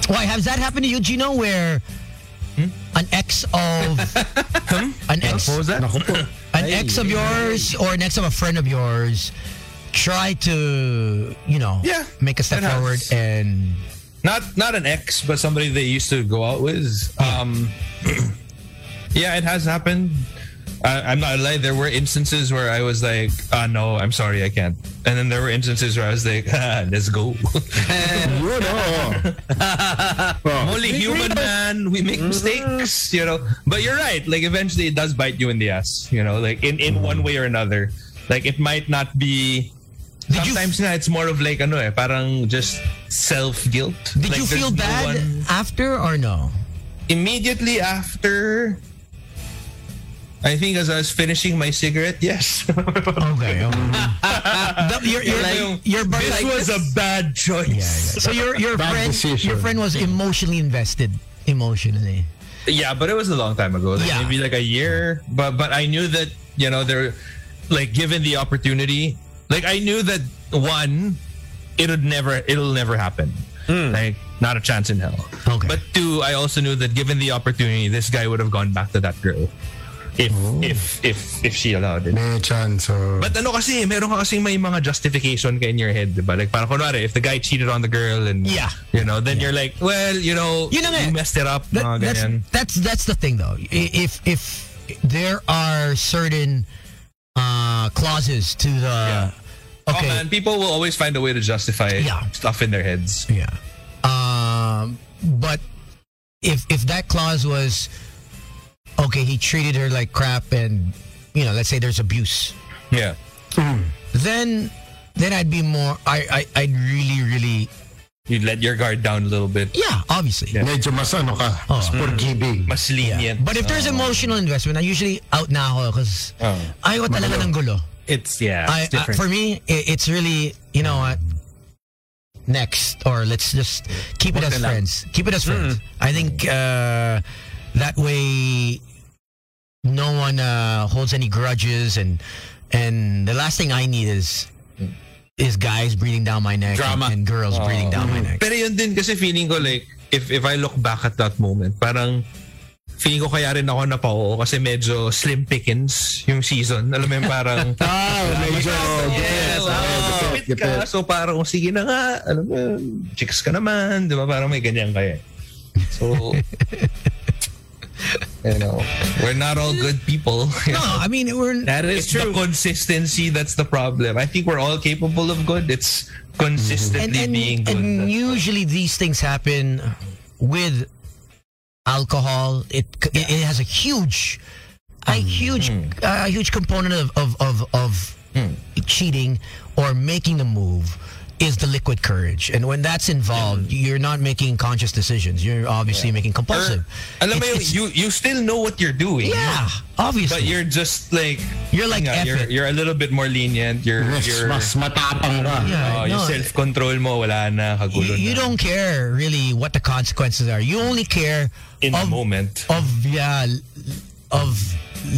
Why has that happened to you, Gino? Where an ex of an ex What was that? an ex of yours or an ex of a friend of yours try to you know Yeah, make a step it has. forward and Not not an ex, but somebody they used to go out with. Um, yeah, it has happened. I, I'm not lying. There were instances where I was like, "Ah, no, I'm sorry, I can't." And then there were instances where I was like, ah, "Let's go." Yun, oo. I'm only human, man. We make mistakes, you know. But you're right. Like eventually, it does bite you in the ass. You know, like in in one way or another. Like it might not be. Did you- Sometimes na it's more of like ano eh, parang just self guilt. did you feel bad after or no immediately after? I think as I was finishing my cigarette, yes. okay The- your, your, Like, your brother this was a bad choice. yeah, yeah. so your your Bad friend decision. your friend was emotionally invested emotionally Yeah, but it was a long time ago. Like Yeah. Maybe like a year. But but I knew that, you know, there like given the opportunity, like I knew that one, it'll never it'll never happen. Like not a chance in hell. Okay. But two, I also knew that given the opportunity, this guy would have gone back to that girl. If if if if she allowed it. May chance. oh. But ano kasi, meron ka kasi may mga justification ka in your head, diba? Like parang kunwari, if the guy cheated on the girl and, Yeah. you know, then you're like, well, you know, nga eh. you messed it up. That- that's, that's that's the thing though. If if there are certain uh, clauses to the Oh okay, man, people will always find a way to justify Yeah. stuff in their heads. yeah. Um, but if if that clause was okay, he treated her like crap, and you know, let's say there's abuse, Yeah. then then I'd be more. I I I'd really really you let your guard down a little bit. Yeah, obviously. Medyo mas ano ka, mas forgiving. Mas lenient. But if there's emotional investment, I usually out na ako because Oh. ayaw talaga ng gulo. It's yeah, I, it's uh, for me, i- it's really, you know what? Next, or let's just keep it as friends. Keep it as friends. I think uh, that way, no one uh, holds any grudges, and and the last thing I need is is guys breathing down my neck Drama. And, and girls breathing down my neck. Pero yun din kasi feeling ko like, if if I look back at that moment, parang feeling ko kaya rin ako napao kasi medyo slim pickings yung season. Alam mo yung parang... Ah, medyo. Yes, oh, oh, ka. So parang kung sige na nga, alam mo, yun, chicks ka naman, di ba? Parang may ganyan kaya. So, you know, we're not all good people. No, I mean we're that is true. the consistency that's the problem. I think we're all capable of good. It's consistently and, and, being good. and That's- usually these things happen with alcohol. It it, it has a huge, a hmm. huge, hmm. a huge component of of of, of hmm. cheating or making a move is the liquid courage. And when that's involved, you're not making conscious decisions. You're obviously making compulsive. Or, alam mo It's- it's- you you still know what you're doing. yeah, obviously. But you're just like You're like, nga, F you're, you're a little bit more lenient. You're Mas, you're mas matapang ka. Yeah, oh, yung no. self-control mo wala na kagulo you, you don't care really what the consequences are. You only care in of, the moment. of yeah of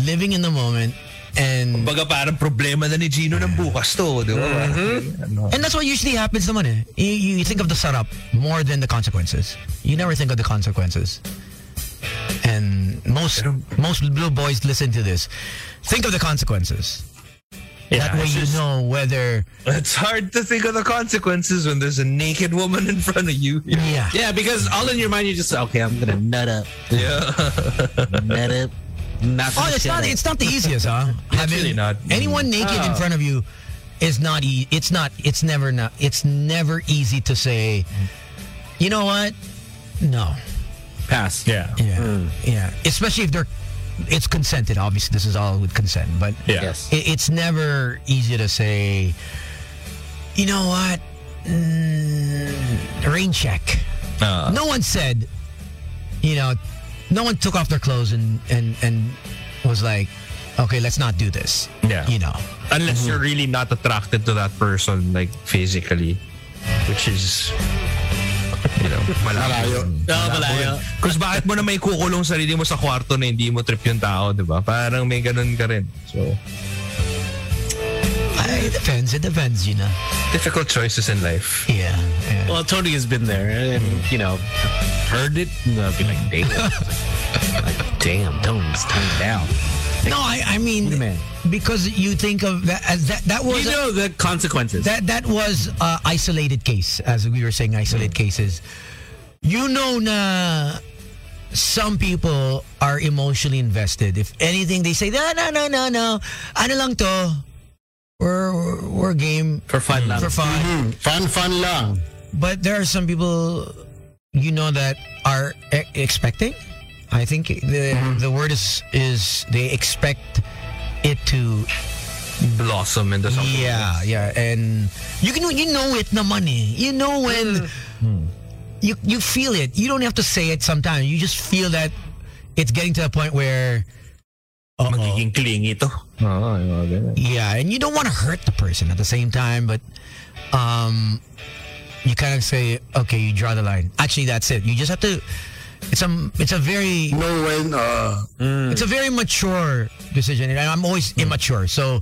living in the moment and Baga parang problema na ni Gino ng bukas to, di ba? Ano? and that's what usually happens naman eh. You, you think of the setup more than the consequences. You never think of the consequences. And most most blue boys listen to this. Think of the consequences. that way you just- know whether It's hard to think of the consequences when there's a naked woman in front of you. yeah. yeah, because all in your mind you're just okay. I'm gonna nut up, Yeah. nut up. Not Oh, it's not. up. It's not the easiest, huh? Having really not. anyone naked in front of you is not. E- it's not. It's never not. It's never easy to say. You know what? No. pass. yeah. Yeah. Yeah. Especially if they're. It's consented. Obviously, this is all with consent, but Yeah. Yes. it, it's never easy to say. You know what? Mm, rain check. Uh, no one said, you know, no one took off their clothes and and and was like, okay, let's not do this. Yeah. You know. Unless mm-hmm. you're really not attracted to that person, like physically, which is, you know, malayo. Oh, malayo. Ah, Kasi bakit mo na may kukulong sarili mo sa kwarto na hindi mo trip yung tao, di ba? Parang may ganun ka rin. So, It depends. It depends, you know. difficult choices in life. Yeah. yeah. Well, Tony has been there, and you know, heard it. And I'll be like, damn, like, damn, Tony's turned down. No, I I mean Man. because you think of that as that that was You know the consequences. that that was uh, isolated case as we were saying isolated cases. You know na some people are emotionally invested. If anything they say, no, no, no, no, no. Ano lang to? We're, we're, we're game for fun lang. for fun. Hmm, fun, fun lang. But there are some people, you know, that are e- expecting. I think the mm-hmm. the word is is they expect it to Blossom into something. yeah yeah and you can you know it na money eh. you know when mm-hmm. you you feel it you don't have to say it sometimes you just feel that it's getting to a point where uh-oh. Magiging clingy to. Oo, yung mga ganun. Yeah, and you don't want to hurt the person at the same time, but um, you kind of say, okay, you draw the line. Actually, that's it. You just have to. It's a it's a very Know when, uh, it's a very mature decision, and I'm always immature, so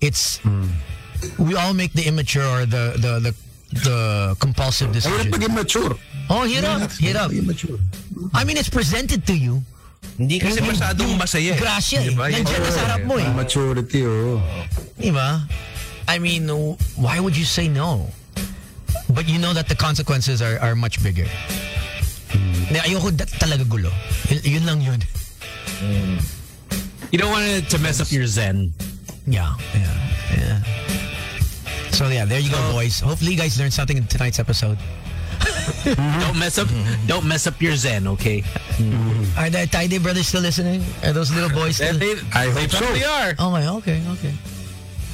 it's we all make the immature or the the the, the compulsive ay, decision. pag immature. Oh, hit up, hit up. Immature. I mean, it's presented to you. Hindi kasi masyadong masaya eh. Grasya eh. Diba? Nandiyan na sa harap mo eh. Maturity, oh. Diba? I mean, why would you say no? But you know that the consequences are, are much bigger. Na ayoko da- talaga gulo. Yun, yun lang yun. You don't want it to mess up your zen. Yeah, yeah, yeah. So yeah, there you go, boys. Hopefully you guys learned something in tonight's episode. Don't mess up. Don't mess up your zen. Okay. Mm-hmm. Are the Tie Day brothers still listening? Are those little boys still? They, I hope so. probably are. Oh my. Okay, okay,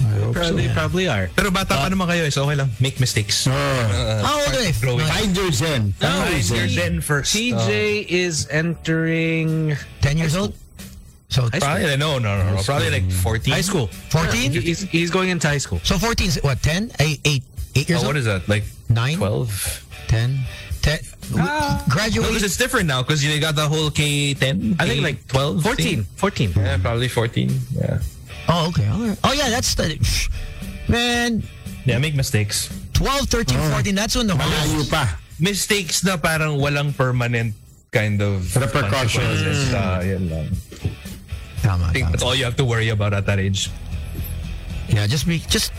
okay. Probably, probably are. Pero bata pa naman kayo, so okay lang. Make mistakes. How old are they? Find your zen. No, Find your he's zen. First. TJ uh, is entering 10 years old? So Probably, no, no, no, no. Probably like 14. high school. 14? He's, he's going into high school. So 14 is what, 10? 8, 8, 8 years Oh, old? what is that? Like 9? 12? 10? 10? No, graduate? because it's different now because you got the whole K10. I think like 12, 14. 14. Yeah, probably 14. Yeah. Oh, okay. All right. Oh, yeah, that's the... Man, Yeah, make mistakes. 12, 13, 14, that's when the Malayo pa. Mistakes na parang walang permanent kind of Repercussions. consequences. Uh, yan lang. Tama, I think tama. that's all you have to worry about at that age. Yeah, just be... Just...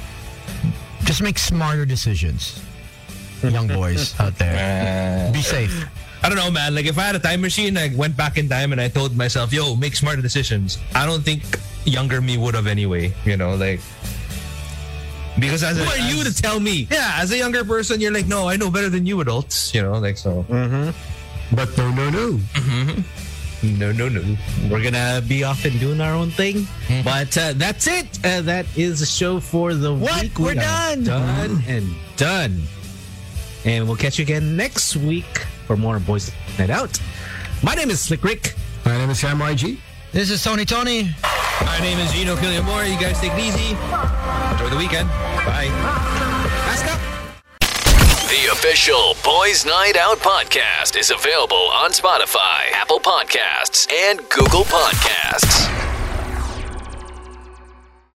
Just make smarter decisions. Young boys out there. Uh, Be safe. I don't know, man. Like if I had a time machine, I went back in time and I told myself, "Yo, make smarter decisions." I don't think younger me would have anyway. You know, like because as a, Who are you to tell me? Yeah, as a younger person, you're like, "No, I know better than you adults." You know, like so. Mm-hmm. But no, no, no. Mm-hmm. No, no, no. We're gonna be off and doing our own thing. But uh, that's it. Uh, that is the show for the What? week. We're We are done. Done and done. And we'll catch you again next week for more Boys Night Out. My name is Slick Rick. My name is Sam YG. This is Tony Toni. My name is Gino Quillamor. You guys take it easy. Enjoy the weekend. Bye. Mask up. The official Boys Night Out podcast is available on Spotify, Apple Podcasts, and Google Podcasts.